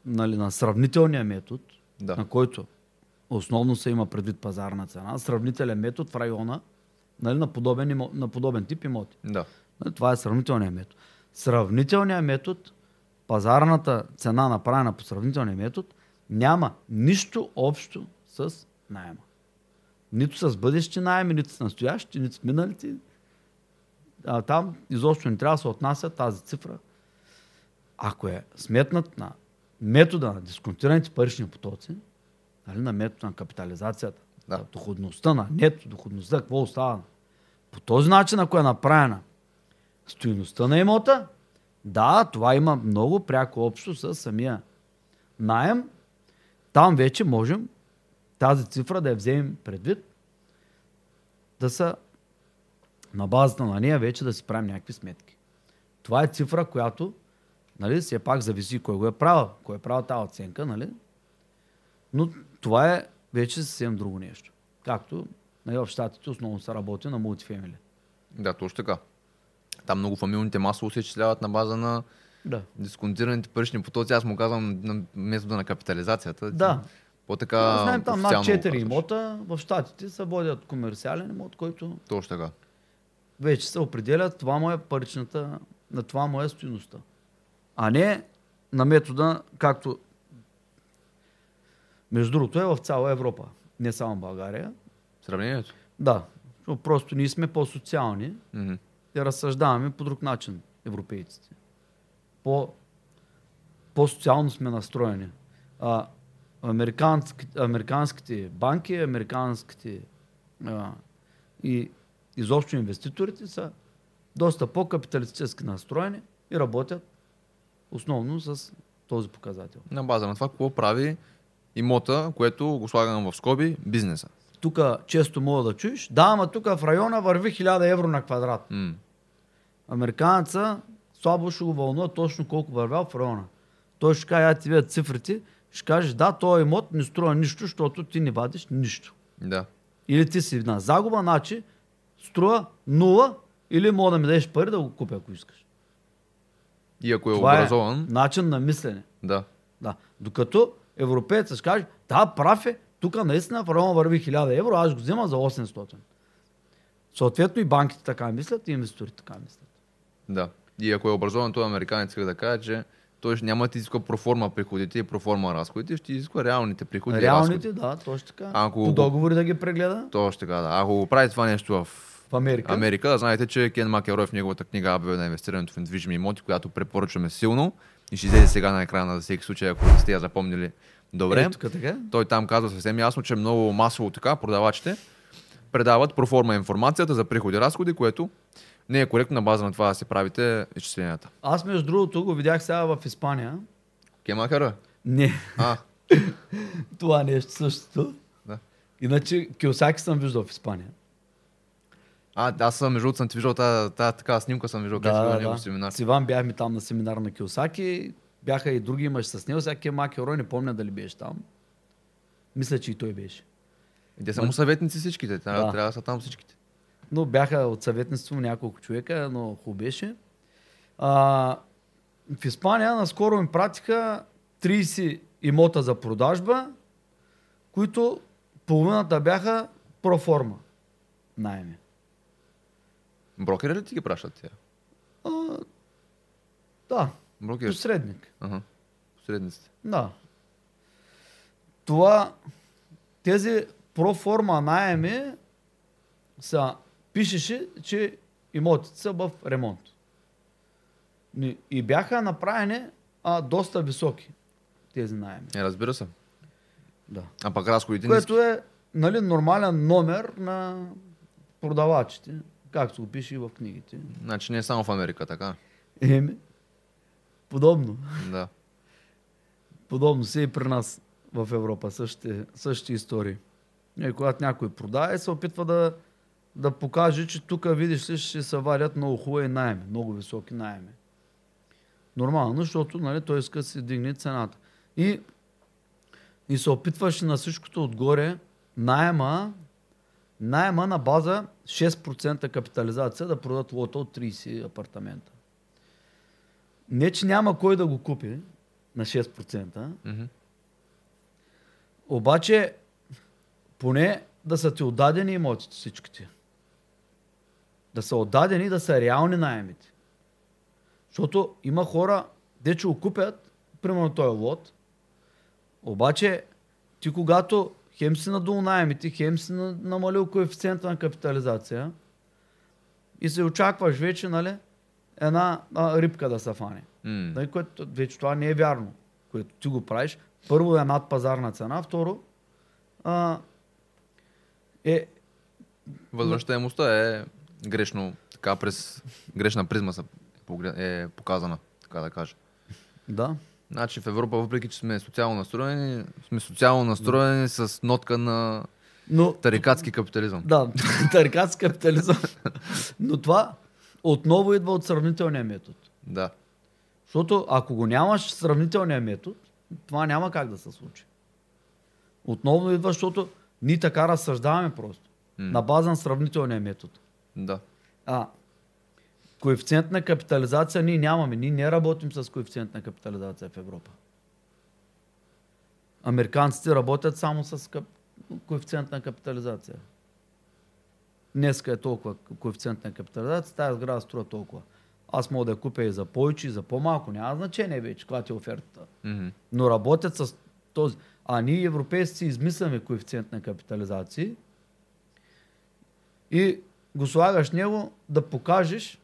нали, на сравнителния метод, Да. на който основно се има предвид пазарна цена, сравнителен метод в района нали, на, подобен, на подобен тип имоти. Да. Нали, това е сравнителният метод. Сравнителният метод, пазарната цена направена по сравнителния метод, няма нищо общо с найема. Нито с бъдещи найеми, нито с настоящи, нито с миналите. А, там изобщо не трябва да се отнася тази цифра. Ако е сметнат на метода на дисконтираните парични потоци, нали, на метода на капитализацията, Да. доходността, на нето доходността, какво остава? По този начин, ако е направена стоиността на имота, да, това има много пряко общо с самия найем. Там вече можем тази цифра да я вземем предвид, да са на базата на нея вече да си правим някакви сметки. Това е цифра, която нали, все пак зависи кой го е правил, кой е правил тази оценка, нали? но това е вече съвсем друго нещо. Както Нали, в Штатите основно се работи на мултифемили. Да, точно така. Там много фамилните масово се изчисляват на база на Да. дисконтираните парични потоци. Аз му казвам на метода на капитализацията. Да. По-така Да, знаем там над официално 4 го казваш. имота. В Штатите се водят комерциален имот, който Точно така. вече се определя това му е паричната, на това му е стоиността. А не на метода, както между другото е в цяла Европа, не само България. Сравнението? Да, просто ние сме по-социални Мгм. И разсъждаваме по друг начин, европейците. По, по-социално сме настроени. А, американските, американските банки, американските а, и изобщо инвеститорите са доста по-капиталистически настроени и работят основно с този показател. На база на това, какво прави имота, което го слагам в скоби, бизнеса. Тук често мога да чуеш, да, ама тук в района върви 1000 евро на квадрат. М. Американеца слабо ще го вълнува точно колко вървял в района. Той ще каже, я ти видят цифрите, ще кажеш, да, този имот не струва нищо, защото ти не вадиш нищо. Да. Или ти си на загуба, значи струва нула, или мога да ми дадеш пари да го купя, ако искаш. И ако е Това образован, е начин на мислене. да. Да. Докато европеецът ще каже, да, прав е, тук наистина в района върви 1000 евро, аз го взема за 800. Съответно и банките така мислят, и инвеститорите така мислят. Да. И ако е образован, той американец иска да каже, че той няма да изисква проформа приходите и проформа разходите, ще изисква реалните приходи и Реалните, разходи. да, точно така. Ако По го- договори да ги прегледа Точно така, да. Ако го прави това нещо в в Америка. Америка, знаете, че Кен Макерой в неговата книга Абе на инвестирането в недвижими имоти, която препоръчваме силно и ще излезе сега на екрана за всеки случай, ако сте я запомнили добре. Е, тук така. Той там казва съвсем ясно, че много масово така продавачите предават проформа информацията за приходи и разходи, което не е коректно на база на това да си правите изчисленията. Аз между другото го видях сега в Испания. Кен Макерой? Не, А, това нещо същото. да. Иначе Киосаки съм виждал в Испания. А, аз съм между съм ти виждал тази, тази така снимка съм виждал, си бил на негов семинар. С Иван бяхме там на семинар на Киосаки. Бяха и други имаш с него. Кемаки Рой, не помня дали беше там. Мисля, че и той беше. И те са му съветници всичките, трябва, Да. трябва да са там всичките. Но бяха от съветниците му няколко човека, но хубаво беше. А, в Испания наскоро им пратиха 30 имота за продажба, които половината бяха проформа найеми. Брокери ли ти ги пращат тя? А, да, Брокери. посредник. Ага. Посредниците. Да. Това, тези проформа найеми са, пишеше, че имотите са в ремонт. И бяха направени а, доста високи тези найеми. Е, разбира се. Да. А пък разходите ниски. Което е нали, нормален номер на продавачите, както го пише и в книгите. Значи не е само в Америка, така. Еми, подобно. Да. Подобно се и при нас в Европа, същите, същите истории. И когато някой продава, се опитва да, да покаже, че тук, видиш ли, ще се варят много хубави найеми, много високи найеми. Нормално, защото нали, той иска да си дигне цената. И, и се опитваше на всичкото отгоре найема, найема на база 6% капитализация да продадат лота от 30 апартамента. Не, че няма кой да го купи на 6%, Мгм. обаче поне да са ти отдадени имотите всичките. Да са отдадени, да са реални найемите. Защото има хора, де че го купят, примерно този лот, обаче ти когато хем си надул найемите, хем си на- намалил коефициента на капитализация и се очакваш вече, нали, една а, рибка да се фане. М. Нали, което вече това не е вярно, което ти го правиш. Първо е над пазарна цена, второ а, е, Възвръщаемостта е грешно, така през грешна призма са е показана, така да кажа. да, Значи в Европа, въпреки че сме социално настроени, сме социално настроени с нотка на но тарикатски капитализъм. да, тарикатски капитализъм. но това отново идва от сравнителния метод. Да. Защото ако го нямаш сравнителния метод, това няма как да се случи. Отново идва, защото ние така разсъждаваме просто. М. На база на сравнителния метод. Да. А, коефициент на капитализация ние нямаме. Ние не работим с коефициент на капитализация в Европа. Американците работят само с кап... коефициент на капитализация. Днеска е толкова коефициент на капитализация, тази сграда струва толкова. Аз мога да я купя и за повече, и за по-малко. Няма значение вече, каква ти е офертата. Мгм. Но работят с този. А ние европейци измисляме коефициент на капитализации и го слагаш него да покажеш,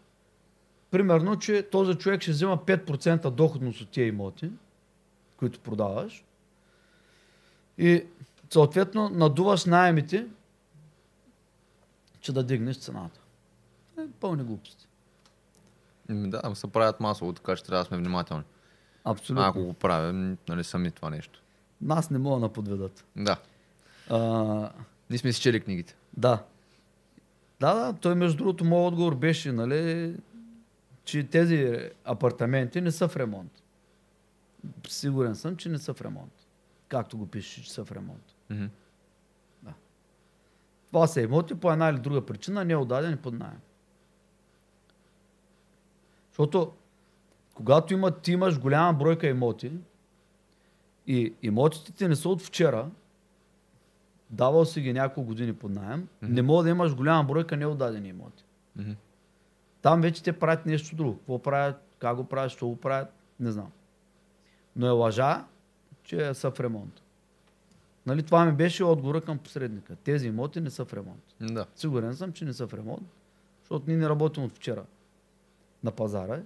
примерно, че този човек ще взема 5% доходност от тия имоти, които продаваш. И съответно надуваш найемите, че да дигнеш цената. Е, пълни глупости. М, Да, се правят масово, така че трябва да сме внимателни. Абсолютно. А, ако го правим, нали сами това нещо. Нас не мога да подведат. Да. А, Ние сме си чели книгите. Да. Да, да, той между другото, моят отговор беше, нали, че тези апартаменти не са в ремонт. Сигурен съм, че не са в ремонт. Както го пише, че са в ремонт. Мгм. Това са имоти по една или друга причина, не отдадени под найем. Защото когато има, ти имаш голяма бройка имоти и имотите ти не са от вчера, давал си ги няколко години под найем, Мгм. не мога да имаш голяма бройка неотдадени имоти. Мгм. Там вече те правят нещо друго. Какво правят, как го правят, що го правят, не знам. Но е лъжа, че са в ремонт. Нали, това ми беше отговора към посредника. Тези имоти не са в ремонт. Да. Сигурен съм, че не са в ремонт, защото ние не работим от вчера на пазара.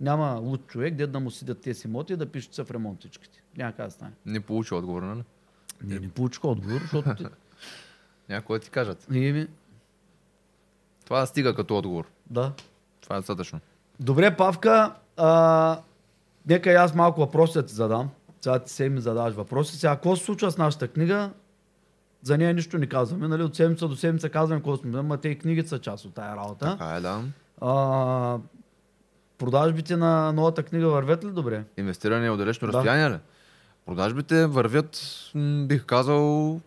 Няма луд човек, дед да му сидят тези имоти и да пишат, че са в ремонт всичките. Няма как да стане. Не получи отговор, нали? Не, не получих отговор, защото... ти- Някой да ти кажат. И ми, Това стига като отговор. да. Това е достатъчно. Добре, Павка, а, нека и аз малко въпроси да ти задам. Сега ти се ми задаваш въпроси. Сега, какво се случва с нашата книга? За нея нищо не казваме, нали? От седмица до седмица казваме какво сме. Ама те и книгите са част от тая работа. Така е, да. А, продажбите на новата книга вървят ли добре? Инвестиране от далечно Да. разстояние ли? Продажбите вървят, бих казал,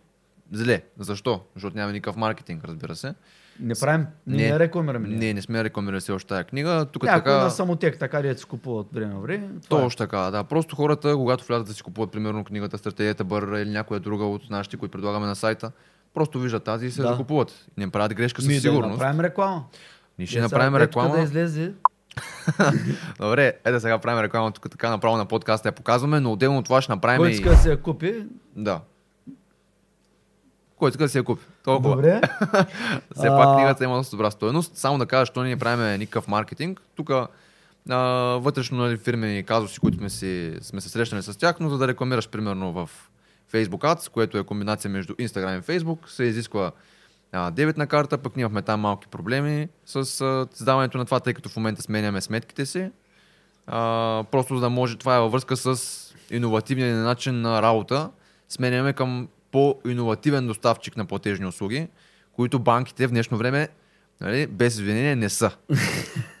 зле. Защо? Защото няма никакъв маркетинг, разбира се. Не правим, не, Не. рекламираме. Не, не сме рекламирали все още тази книга. Тук Някой така... на самотек, така де се купуват време на време. Това е. Точно така, да. Просто хората, когато влязат да си купуват, примерно, книгата Стратегията Бър или някоя друга от нашите, които предлагаме на сайта, просто виждат тази и се Да. да. закупуват. Не правят грешка Ми, със да сигурност. направим реклама. Ние ще Е, направим реклама. Да излезе. Добре, е да сега правим реклама тук така направо на подкаста я показваме, но отделно от това ще направим Който и... иска да се я купи. Да. Който иска да си я купи. Толкова. Добре. Все пак А. книгата има доста добра стоеност. Само да кажа, що ние правим никакъв маркетинг. Тук вътрешно нали, фирмени казуси, които сме, си, сме се срещнали с тях, но за да рекламираш примерно в Facebook Ads, което е комбинация между Instagram и Facebook, се изисква а, дебитна карта, пък ние имахме там малки проблеми с а, създаването на това, тъй като в момента сменяме сметките си. А, просто за да може, това е във връзка с иновативния ни начин на работа. Сменяме към по-инновативен доставчик на платежни услуги, които банките в днешно време нали, без извинение не са.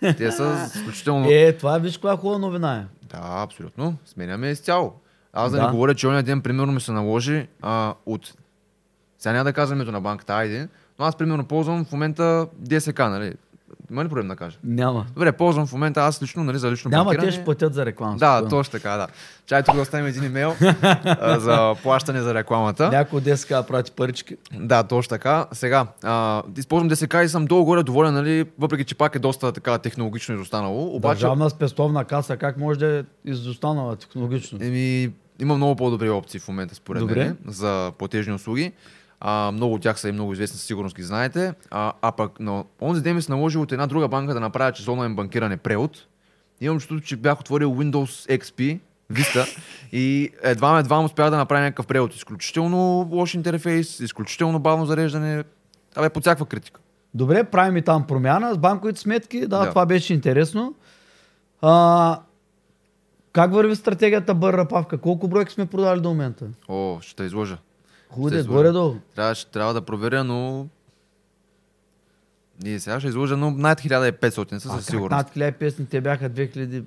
Те са изключително... Е, това виж каква хубава новина е. Да, абсолютно. Сменяме изцяло. Аз да, Да. не говоря, че оня ден, примерно, ми се наложи а, от... Сега няма да казвам името на банката, айде, аз, примерно, ползвам в момента ДСК, нали? Има ли проблем да кажа? Няма. Добре, ползвам в момента аз лично, нали, за лично Няма, банкиране. те ще платят за реклама. Да, точно така, да. Чай тук да оставим един имейл а, за плащане за рекламата. Някой ДСК прати парички. Да, точно така. Сега, а, използвам ДСК и съм долу горе доволен, нали, въпреки че пак е доста така технологично изостанало. Обаче, Държавна спестовна каса, как може да е изостанала технологично? еми, има много по-добри опции в момента, според Добре. мен, за платежни услуги. А, много от тях са и много известни, със сигурност ги знаете. А, а пък, но онзи ден ми се наложи от една друга банка да направя чрез онлайн банкиране превод. Имам чувството, че бях отворил Windows XP, Vista и едва едва успях да направя някакъв превод. Изключително лош интерфейс, изключително бавно зареждане. Абе, под всякаква критика. Добре, правим и там промяна с банковите сметки. Да, Да. това беше интересно. А, как върви стратегията Бърра Павка? Колко бройки сме продали до момента? О, ще те изложа. Худе, горе-долу. Трябва, ще, трябва да проверя, но... И сега ще изложа, но над 1500 са със сигурност. над 1500 те бяха 2000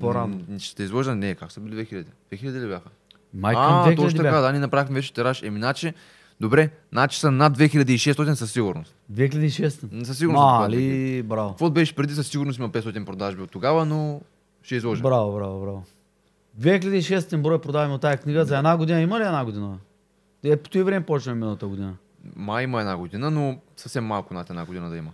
по-рано. Ще изложа, не, как са били 2000? 2000 ли бяха? Май към а, 2000 точно така, да, ние направихме вече тираж. Еми, значи, Добре, значи са над 2600 със сигурност. 2006. Със сигурност. Мали, браво. Какво беше преди, със сигурност има 500 продажби от тогава, но ще изложа. Браво, браво, браво. 2006 брой продаваме от тази книга. За една година има ли една година? Е, по този време почна миналата година. Май има една година, но съвсем малко над една година да има.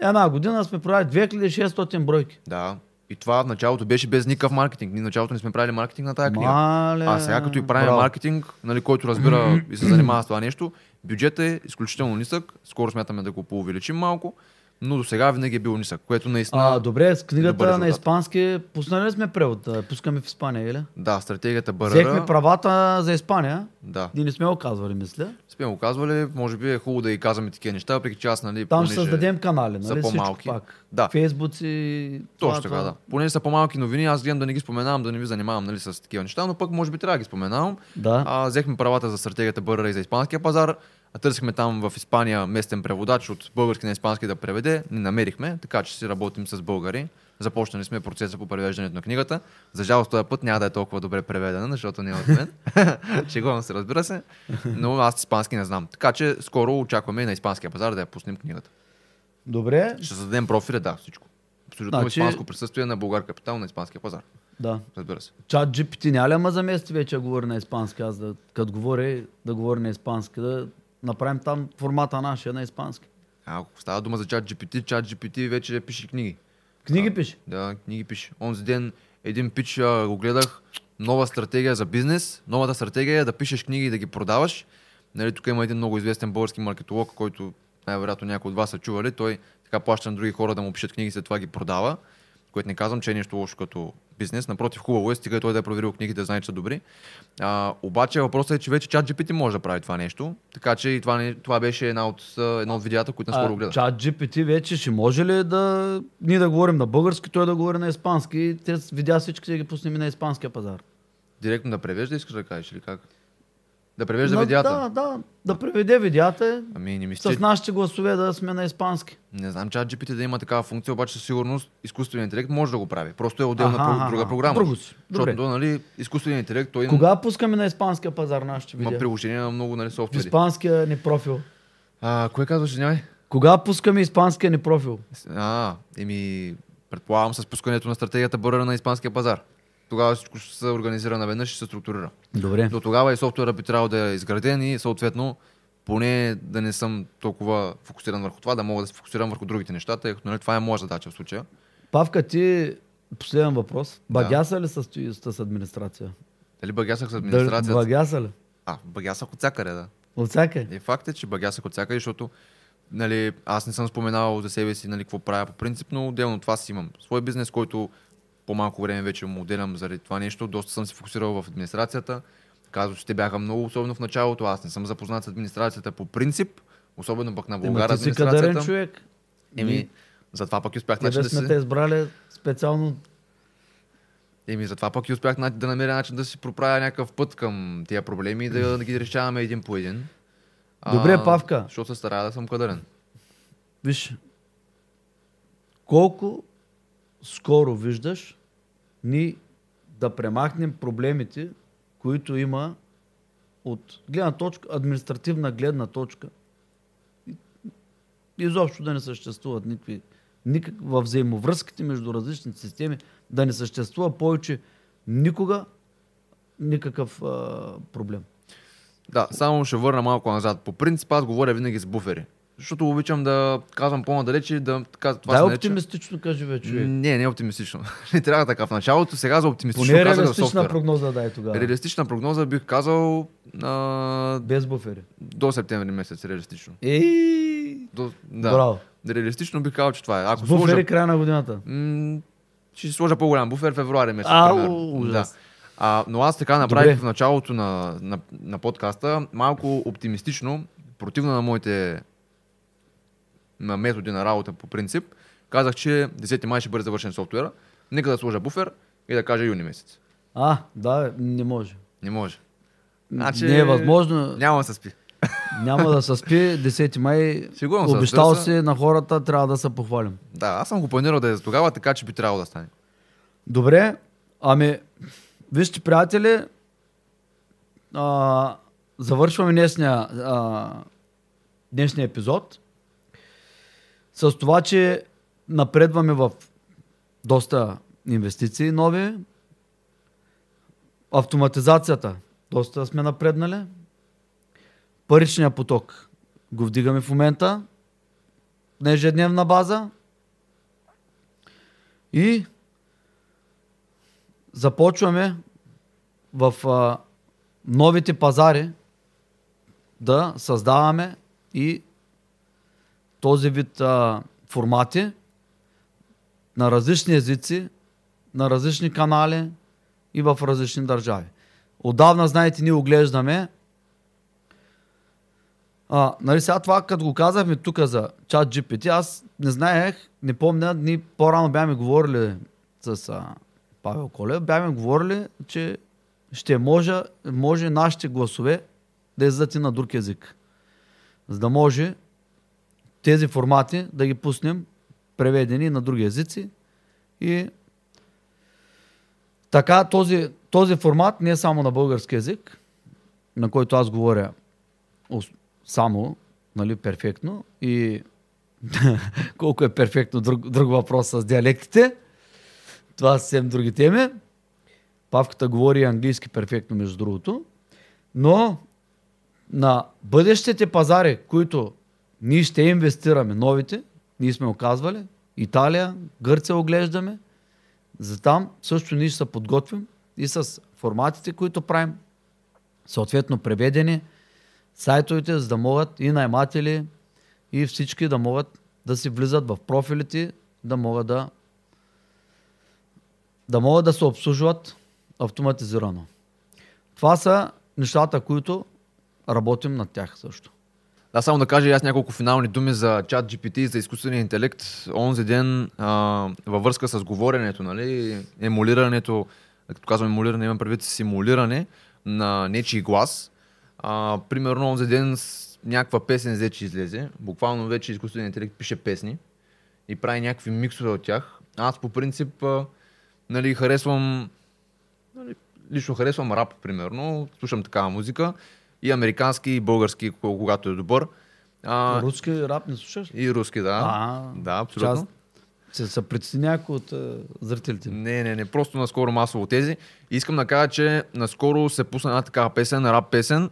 Една година сме продали 2600 бройки. Да. И това в началото беше без никакъв маркетинг. Ние в началото не сме правили маркетинг на тази книга. Мале, А сега като и правим браво. маркетинг, нали, който разбира и се занимава с това нещо, бюджетът е изключително нисък. Скоро смятаме да го поувеличим малко, но до сега винаги е бил нисък, което наистина... А, добре, с Добър книгата на резултат. испански пуснали ли сме превод? Пускаме в Испания, или? Да, стратегията Взехме БРР. правата за Испания. Да. Ние не сме го казвали, мисля. Сме го казвали, може би е хубаво да и казваме такива неща, въпреки че аз, нали, Там ще създадем канали, са нали? Всичко по-малки. пак. Да. Фейсбуци. Точно така, да. Понеже са по-малки новини, аз гледам да не ги споменавам, да не ви занимавам нали, с такива неща, но пък може би трябва да ги споменавам. Да. А, взехме правата за стратегията БРР и за испанския пазар. А търсихме там в Испания местен преводач от български на испански да преведе. Не намерихме, така че си работим с българи. Започнали сме процеса по превеждането на книгата. За жалост този път няма да е толкова добре преведена, защото не е от мен. Шегувам се, разбира се. Но аз испански не знам. Така че скоро очакваме на испанския пазар да я пуснем книгата. Добре, Ще създадем профили, да, всичко. Абсолютно Значи- испанско присъствие на българ капитал на испанския пазар. да. Разбира се. Чат GPT няма ли ама замести вече да говори на испански? Аз да, като говори, да говори на испански, да направим там формата нашия на испански. А, ако става дума за чат GPT, чат GPT вече пише книги. Книги А, пише. Да, книги пише. Онзи ден един пич а, го гледах, нова стратегия за бизнес. Новата стратегия е да пишеш книги и да ги продаваш. Нали, тук има един много известен български маркетолог, който най-вероятно някой от вас са чували. Той така плаща на други хора да му пишат книги, след това ги продава. Което не казвам, че е нещо лошо като бизнес. Напротив, хубаво е, стига той да е проверил книгите, да знае, че са добри. А, обаче въпросът е, че вече чат GPT може да прави това нещо. Така че и това, не, това беше една от, едно от видеята, които наскоро гледах. чат GPT вече ще може ли да ние да говорим на български, той да говори на испански те с видеа всички да ги пуснем на испанския пазар? Директно да превежда, искаш да кажеш или как? Да превежда Но видеята? Да, да, да преведе видеята Ами не мисля, с нашите гласове да сме на испански. Не знам, че GPT да има такава функция, обаче със сигурност изкуственият интелект може да го прави. Просто е отделна аха, друга аха. програма. Друго си. Добре. Защото, нали, изкуственият интелект, той има, Кога пускаме на испанския пазар нашите има видеа? приложение на много нали, В софтуери. испанския ни профил. А, кое казваш, нямай? Кога пускаме испанския ни профил? А, еми, предполагам с пускането на стратегията БРР на испанския пазар. Тогава всичко ще се организира наведнъж и ще се структурира. Добре. До тогава и софтуера би трябвало да е изграден и съответно поне да не съм толкова фокусиран върху това, да мога да се фокусирам върху другите неща, тъй като нали, това е моя задача в случая. Павка, ти последен въпрос. Багяса ли състои с администрация? Дали багясах с администрацията? Багяса ли? А, багясах от всякъде, да. От всяка? И факт е, че багясах от всякъде, защото нали, аз не съм споменавал за себе си нали, какво правя по принцип, но отделно от това си имам свой бизнес, който по-малко време вече му отделям заради това нещо. Доста съм се фокусирал в администрацията. Казвам, че те бяха много, особено в началото. Аз не съм запознат с администрацията по принцип, особено пък на България ти си кадърен човек. Еми, затова пък и успях начин да сме си... те избрали специално. Еми, затова пък и успях на- да намеря начин да си проправя някакъв път към тия проблеми и да, да ги решаваме един по един. Добре, Павка. Защото се старая да съм кадърен. Виж, колко скоро виждаш ни да премахнем проблемите, които има от гледна точка, административна гледна точка. Изобщо да не съществуват никакви, никак, във взаимовръзките между различните системи, да не съществува повече никога никакъв а, проблем. Да, само ще върна малко назад. По принцип аз говоря винаги с буфери. Защото обичам да казвам по-надалече да така това нарича- оптимистично кажи бе, човек. Не, не е оптимистично. не трябва така в началото. Сега за оптимистично Поне реалистична софтуера. прогноза дай тогава. Реалистична прогноза бих казал а, Без буфери. до септември месец реалистично. Ей! До, да. Браво. Реалистично бих казал, че това е. Ако буфери сложа, края на годината. м- ще сложа по-голям буфер февруари месец. Ужас. Да. А, но аз така направих Добре. в началото на, на, на подкаста малко оптимистично, противно на моите на методи на работа по принцип. Казах, че 10 май ще бъде завършен софтуера. Нека да сложа буфер и да кажа юни месец. А, да, не може. Не може. Значи, Не е възможно. Няма да се спи. Няма да се спи 10 май. Сигурно Обещал си на хората, трябва да се похвалим. Да, аз съм го планирал да е за тогава, така че би трябвало да стане. Добре, ами, вижте, приятели, а, завършваме днешния, а, днешния епизод с това, че напредваме в доста инвестиции нови. Автоматизацията доста сме напреднали. Паричния поток го вдигаме в момента на ежедневна база. И започваме в а, новите пазари да създаваме и този вид а, формати на различни езици, на различни канали и в различни държави. Отдавна, знаете, ние оглеждаме. А, нали сега това, като го казахме тук за чат GPT, аз не знаех, не помня, ние по-рано бяхме говорили с а, Павел Колев, бяхме говорили, че ще може, може нашите гласове да издадат и на друг език. За да може тези формати да ги пуснем преведени на други езици и така този, този формат не е само на български язик, на който аз говоря само, нали, перфектно и колко е перфектно друг, друг въпрос с диалектите. Това са съвсем други теми. Павката говори английски перфектно, между другото. Но на бъдещите пазари, които ние ще инвестираме, новите, ние сме оказвали, Италия, Гърция оглеждаме, за там също ние ще се подготвим и с форматите, които правим, съответно преведени, сайтовете, за да могат и найматели, и всички да могат да си влизат в профилите, да могат да да могат да се обслужват автоматизирано. Това са нещата, които работим над тях също. Да, само да кажа аз няколко финални думи за чат GPT и за изкуствения интелект. Онзи ден а, във връзка с говоренето, нали, емулирането, като казвам емулиране, имам предвид симулиране на нечий глас. А, примерно онзи ден някаква песен взе, че излезе. Буквално вече изкуственият интелект пише песни и прави някакви миксове от тях. Аз по принцип а, нали, харесвам нали, лично харесвам рап, примерно. Слушам такава музика. И американски, и български, когато е добър. А, Руски рап не слушаш и руски, да. А, да, абсолютно. Част, се, се притесни някой от е, зрителите. Не, не, не, просто наскоро масово тези. Искам да кажа, че наскоро се пусна една такава песен, рап песен,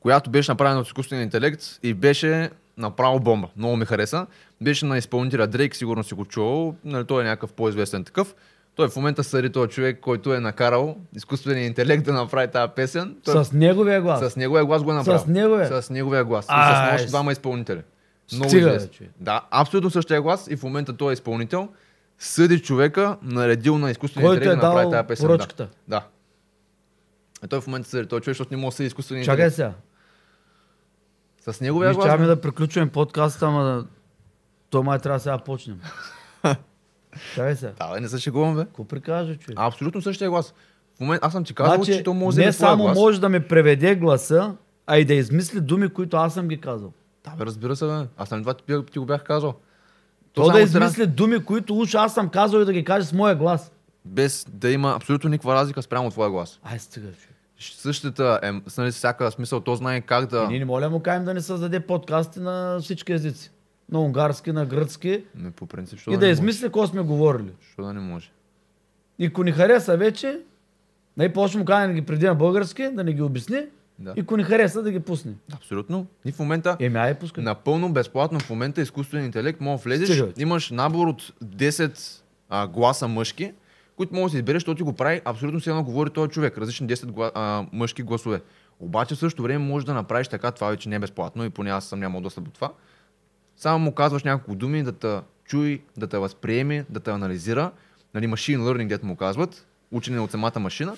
която беше направена от изкуствен интелект и беше направо бомба. Много ми хареса. Беше на изпълнителя Дрейк, сигурно си го чувал. Нали, той е някакъв по-известен такъв. Той в момента съди този човек, който е накарал изкуствения интелект да направи тази песен. Той С неговия глас. С неговия глас го е направил. С неговия? С неговия глас. и Ай, с още с- двама изпълнители. Много Стига. Да, абсолютно същия глас и в момента той е изпълнител. Съди човека, наредил на изкуствения интелект е да направи тази песен. поръчката. Да. да. А той в момента съди този човек, защото не може да съди изкуствения Чакай интелект. сега. С неговия Виж, глас. чакаме да приключваме подкаста, ама да... то май трябва сега да почнем. Чакай сега. Да, не се шегувам, бе. Какво прикажа? А, абсолютно същия глас. В момента аз съм ти казал, че то може да не само глас. може да ми преведе гласа, а и да измисли думи, които аз съм ги казал. Да, бе, разбира се, бе. Аз съм това ти, ти го бях казал. То, само да измисли думи, които уж аз съм казал и да ги каже с моя глас. Без да има абсолютно никаква разлика спрямо твоя глас. Ай, стига, човек. Същата е, нали, всяка смисъл, то знае как да... И ние не моля му кажем да ни създаде подкасти на всички езици. На унгарски, на гръцки. Не, по принцип, И да, да не измисли какво сме говорили. Що да не може? И ако ни хареса вече, най почне му кажем да ги преди на български, да ни ги обясни. Да. И ако ни хареса, да ги пусне. Абсолютно. И в момента, Еми, ай, пускай. напълно безплатно, в момента изкуствен интелект, може влезеш, Стига, имаш набор от 10 а, гласа мъжки, които може да си избереш, защото ти го прави абсолютно все едно говори този човек, различни 10 гла, а, мъжки гласове. Обаче в същото време можеш да направиш така, това вече не е безплатно и поне аз съм нямал достъп до това. Само му казваш няколко думи, да те чуи, да те възприеме, да те анализира. Нали, machine learning, дето му казват, учене от самата машина.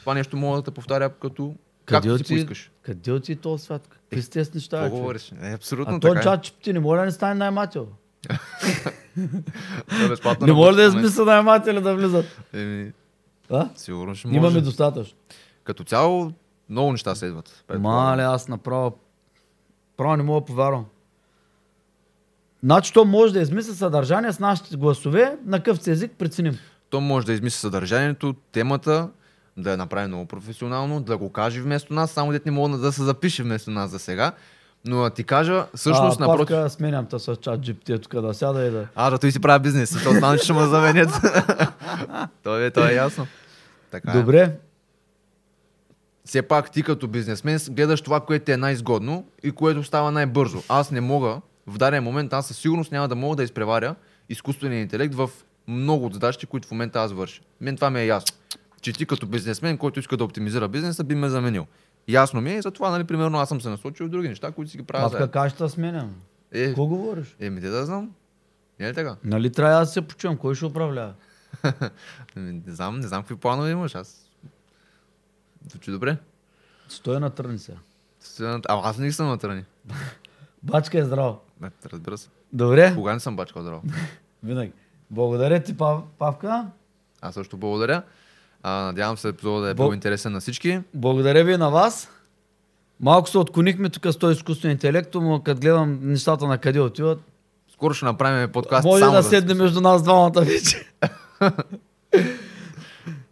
Това нещо може да те повтаря като както си поискаш. Къде отиде този свят? Какви сте с неща? Какво говориш? Е, абсолютно А така. чат ти не може да не стане наймател. е. Е, Не може да момента. измисля найматели да влизат. Еми, А? сигурно ще може. Имаме достатъчно. Като цяло, много неща следват. Мале, аз направо... Право не мога да повярвам. Значи то може да измисля съдържание с нашите гласове, на къв език преценим. То може да измисли съдържанието, темата, да я направи много професионално, да го каже вместо нас, само дете не мога да се запише вместо нас за сега. Но да ти кажа, всъщност а, напротив... Павка, сменям те с чат GPT тук да сяда и да... А, да той си прави бизнес, то знам, че ще ме заменят. то, е, то е ясно. Така е. Добре, Все пак ти като бизнесмен гледаш това, което ти е най-изгодно и което става най-бързо. Аз не мога, в даден момент аз със сигурност няма да мога да изпреваря изкуствения интелект в много от задачите, които в момента аз върша. Мен това ми е ясно. Че ти като бизнесмен, който иска да оптимизира бизнеса, би ме заменил. Ясно ми е и затова, нали, примерно, аз съм се насочил в други неща, които си ги правя Павка, заедно. как ще сменям? Е, Какво говориш? еми, те да знам. Не е така? Нали трябва да се почувам? Кой ще управлява? Еми, не знам, не знам какви планове имаш. Аз. Звучи добре. Стой на тръни сега. А, аз не съм натрани. Бачка е здраво. Не, разбира се. Добре, Кога не съм бачкал здраво. винаги. Благодаря ти, Пав... Павка. Аз също благодаря. А, надявам се епизода да е бил Бо- интересен на всички. Благодаря ви на вас. Малко се отклонихме тук с този изкуствен интелект, но като гледам нещата на къде отиват, Скоро ще направим подкаст може само да за седне между нас двамата вече.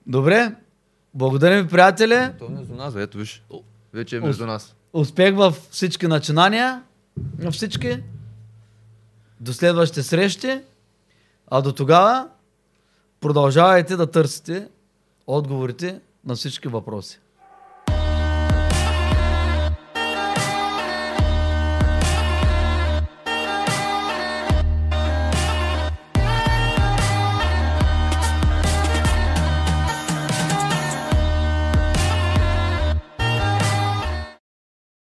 Добре, благодаря ви, приятели. То е между нас, ето виж. Вече е между нас. Успех във всички начинания, на всички. До следващите срещи. А до тогава продължавайте да търсите отговорите на всички въпроси.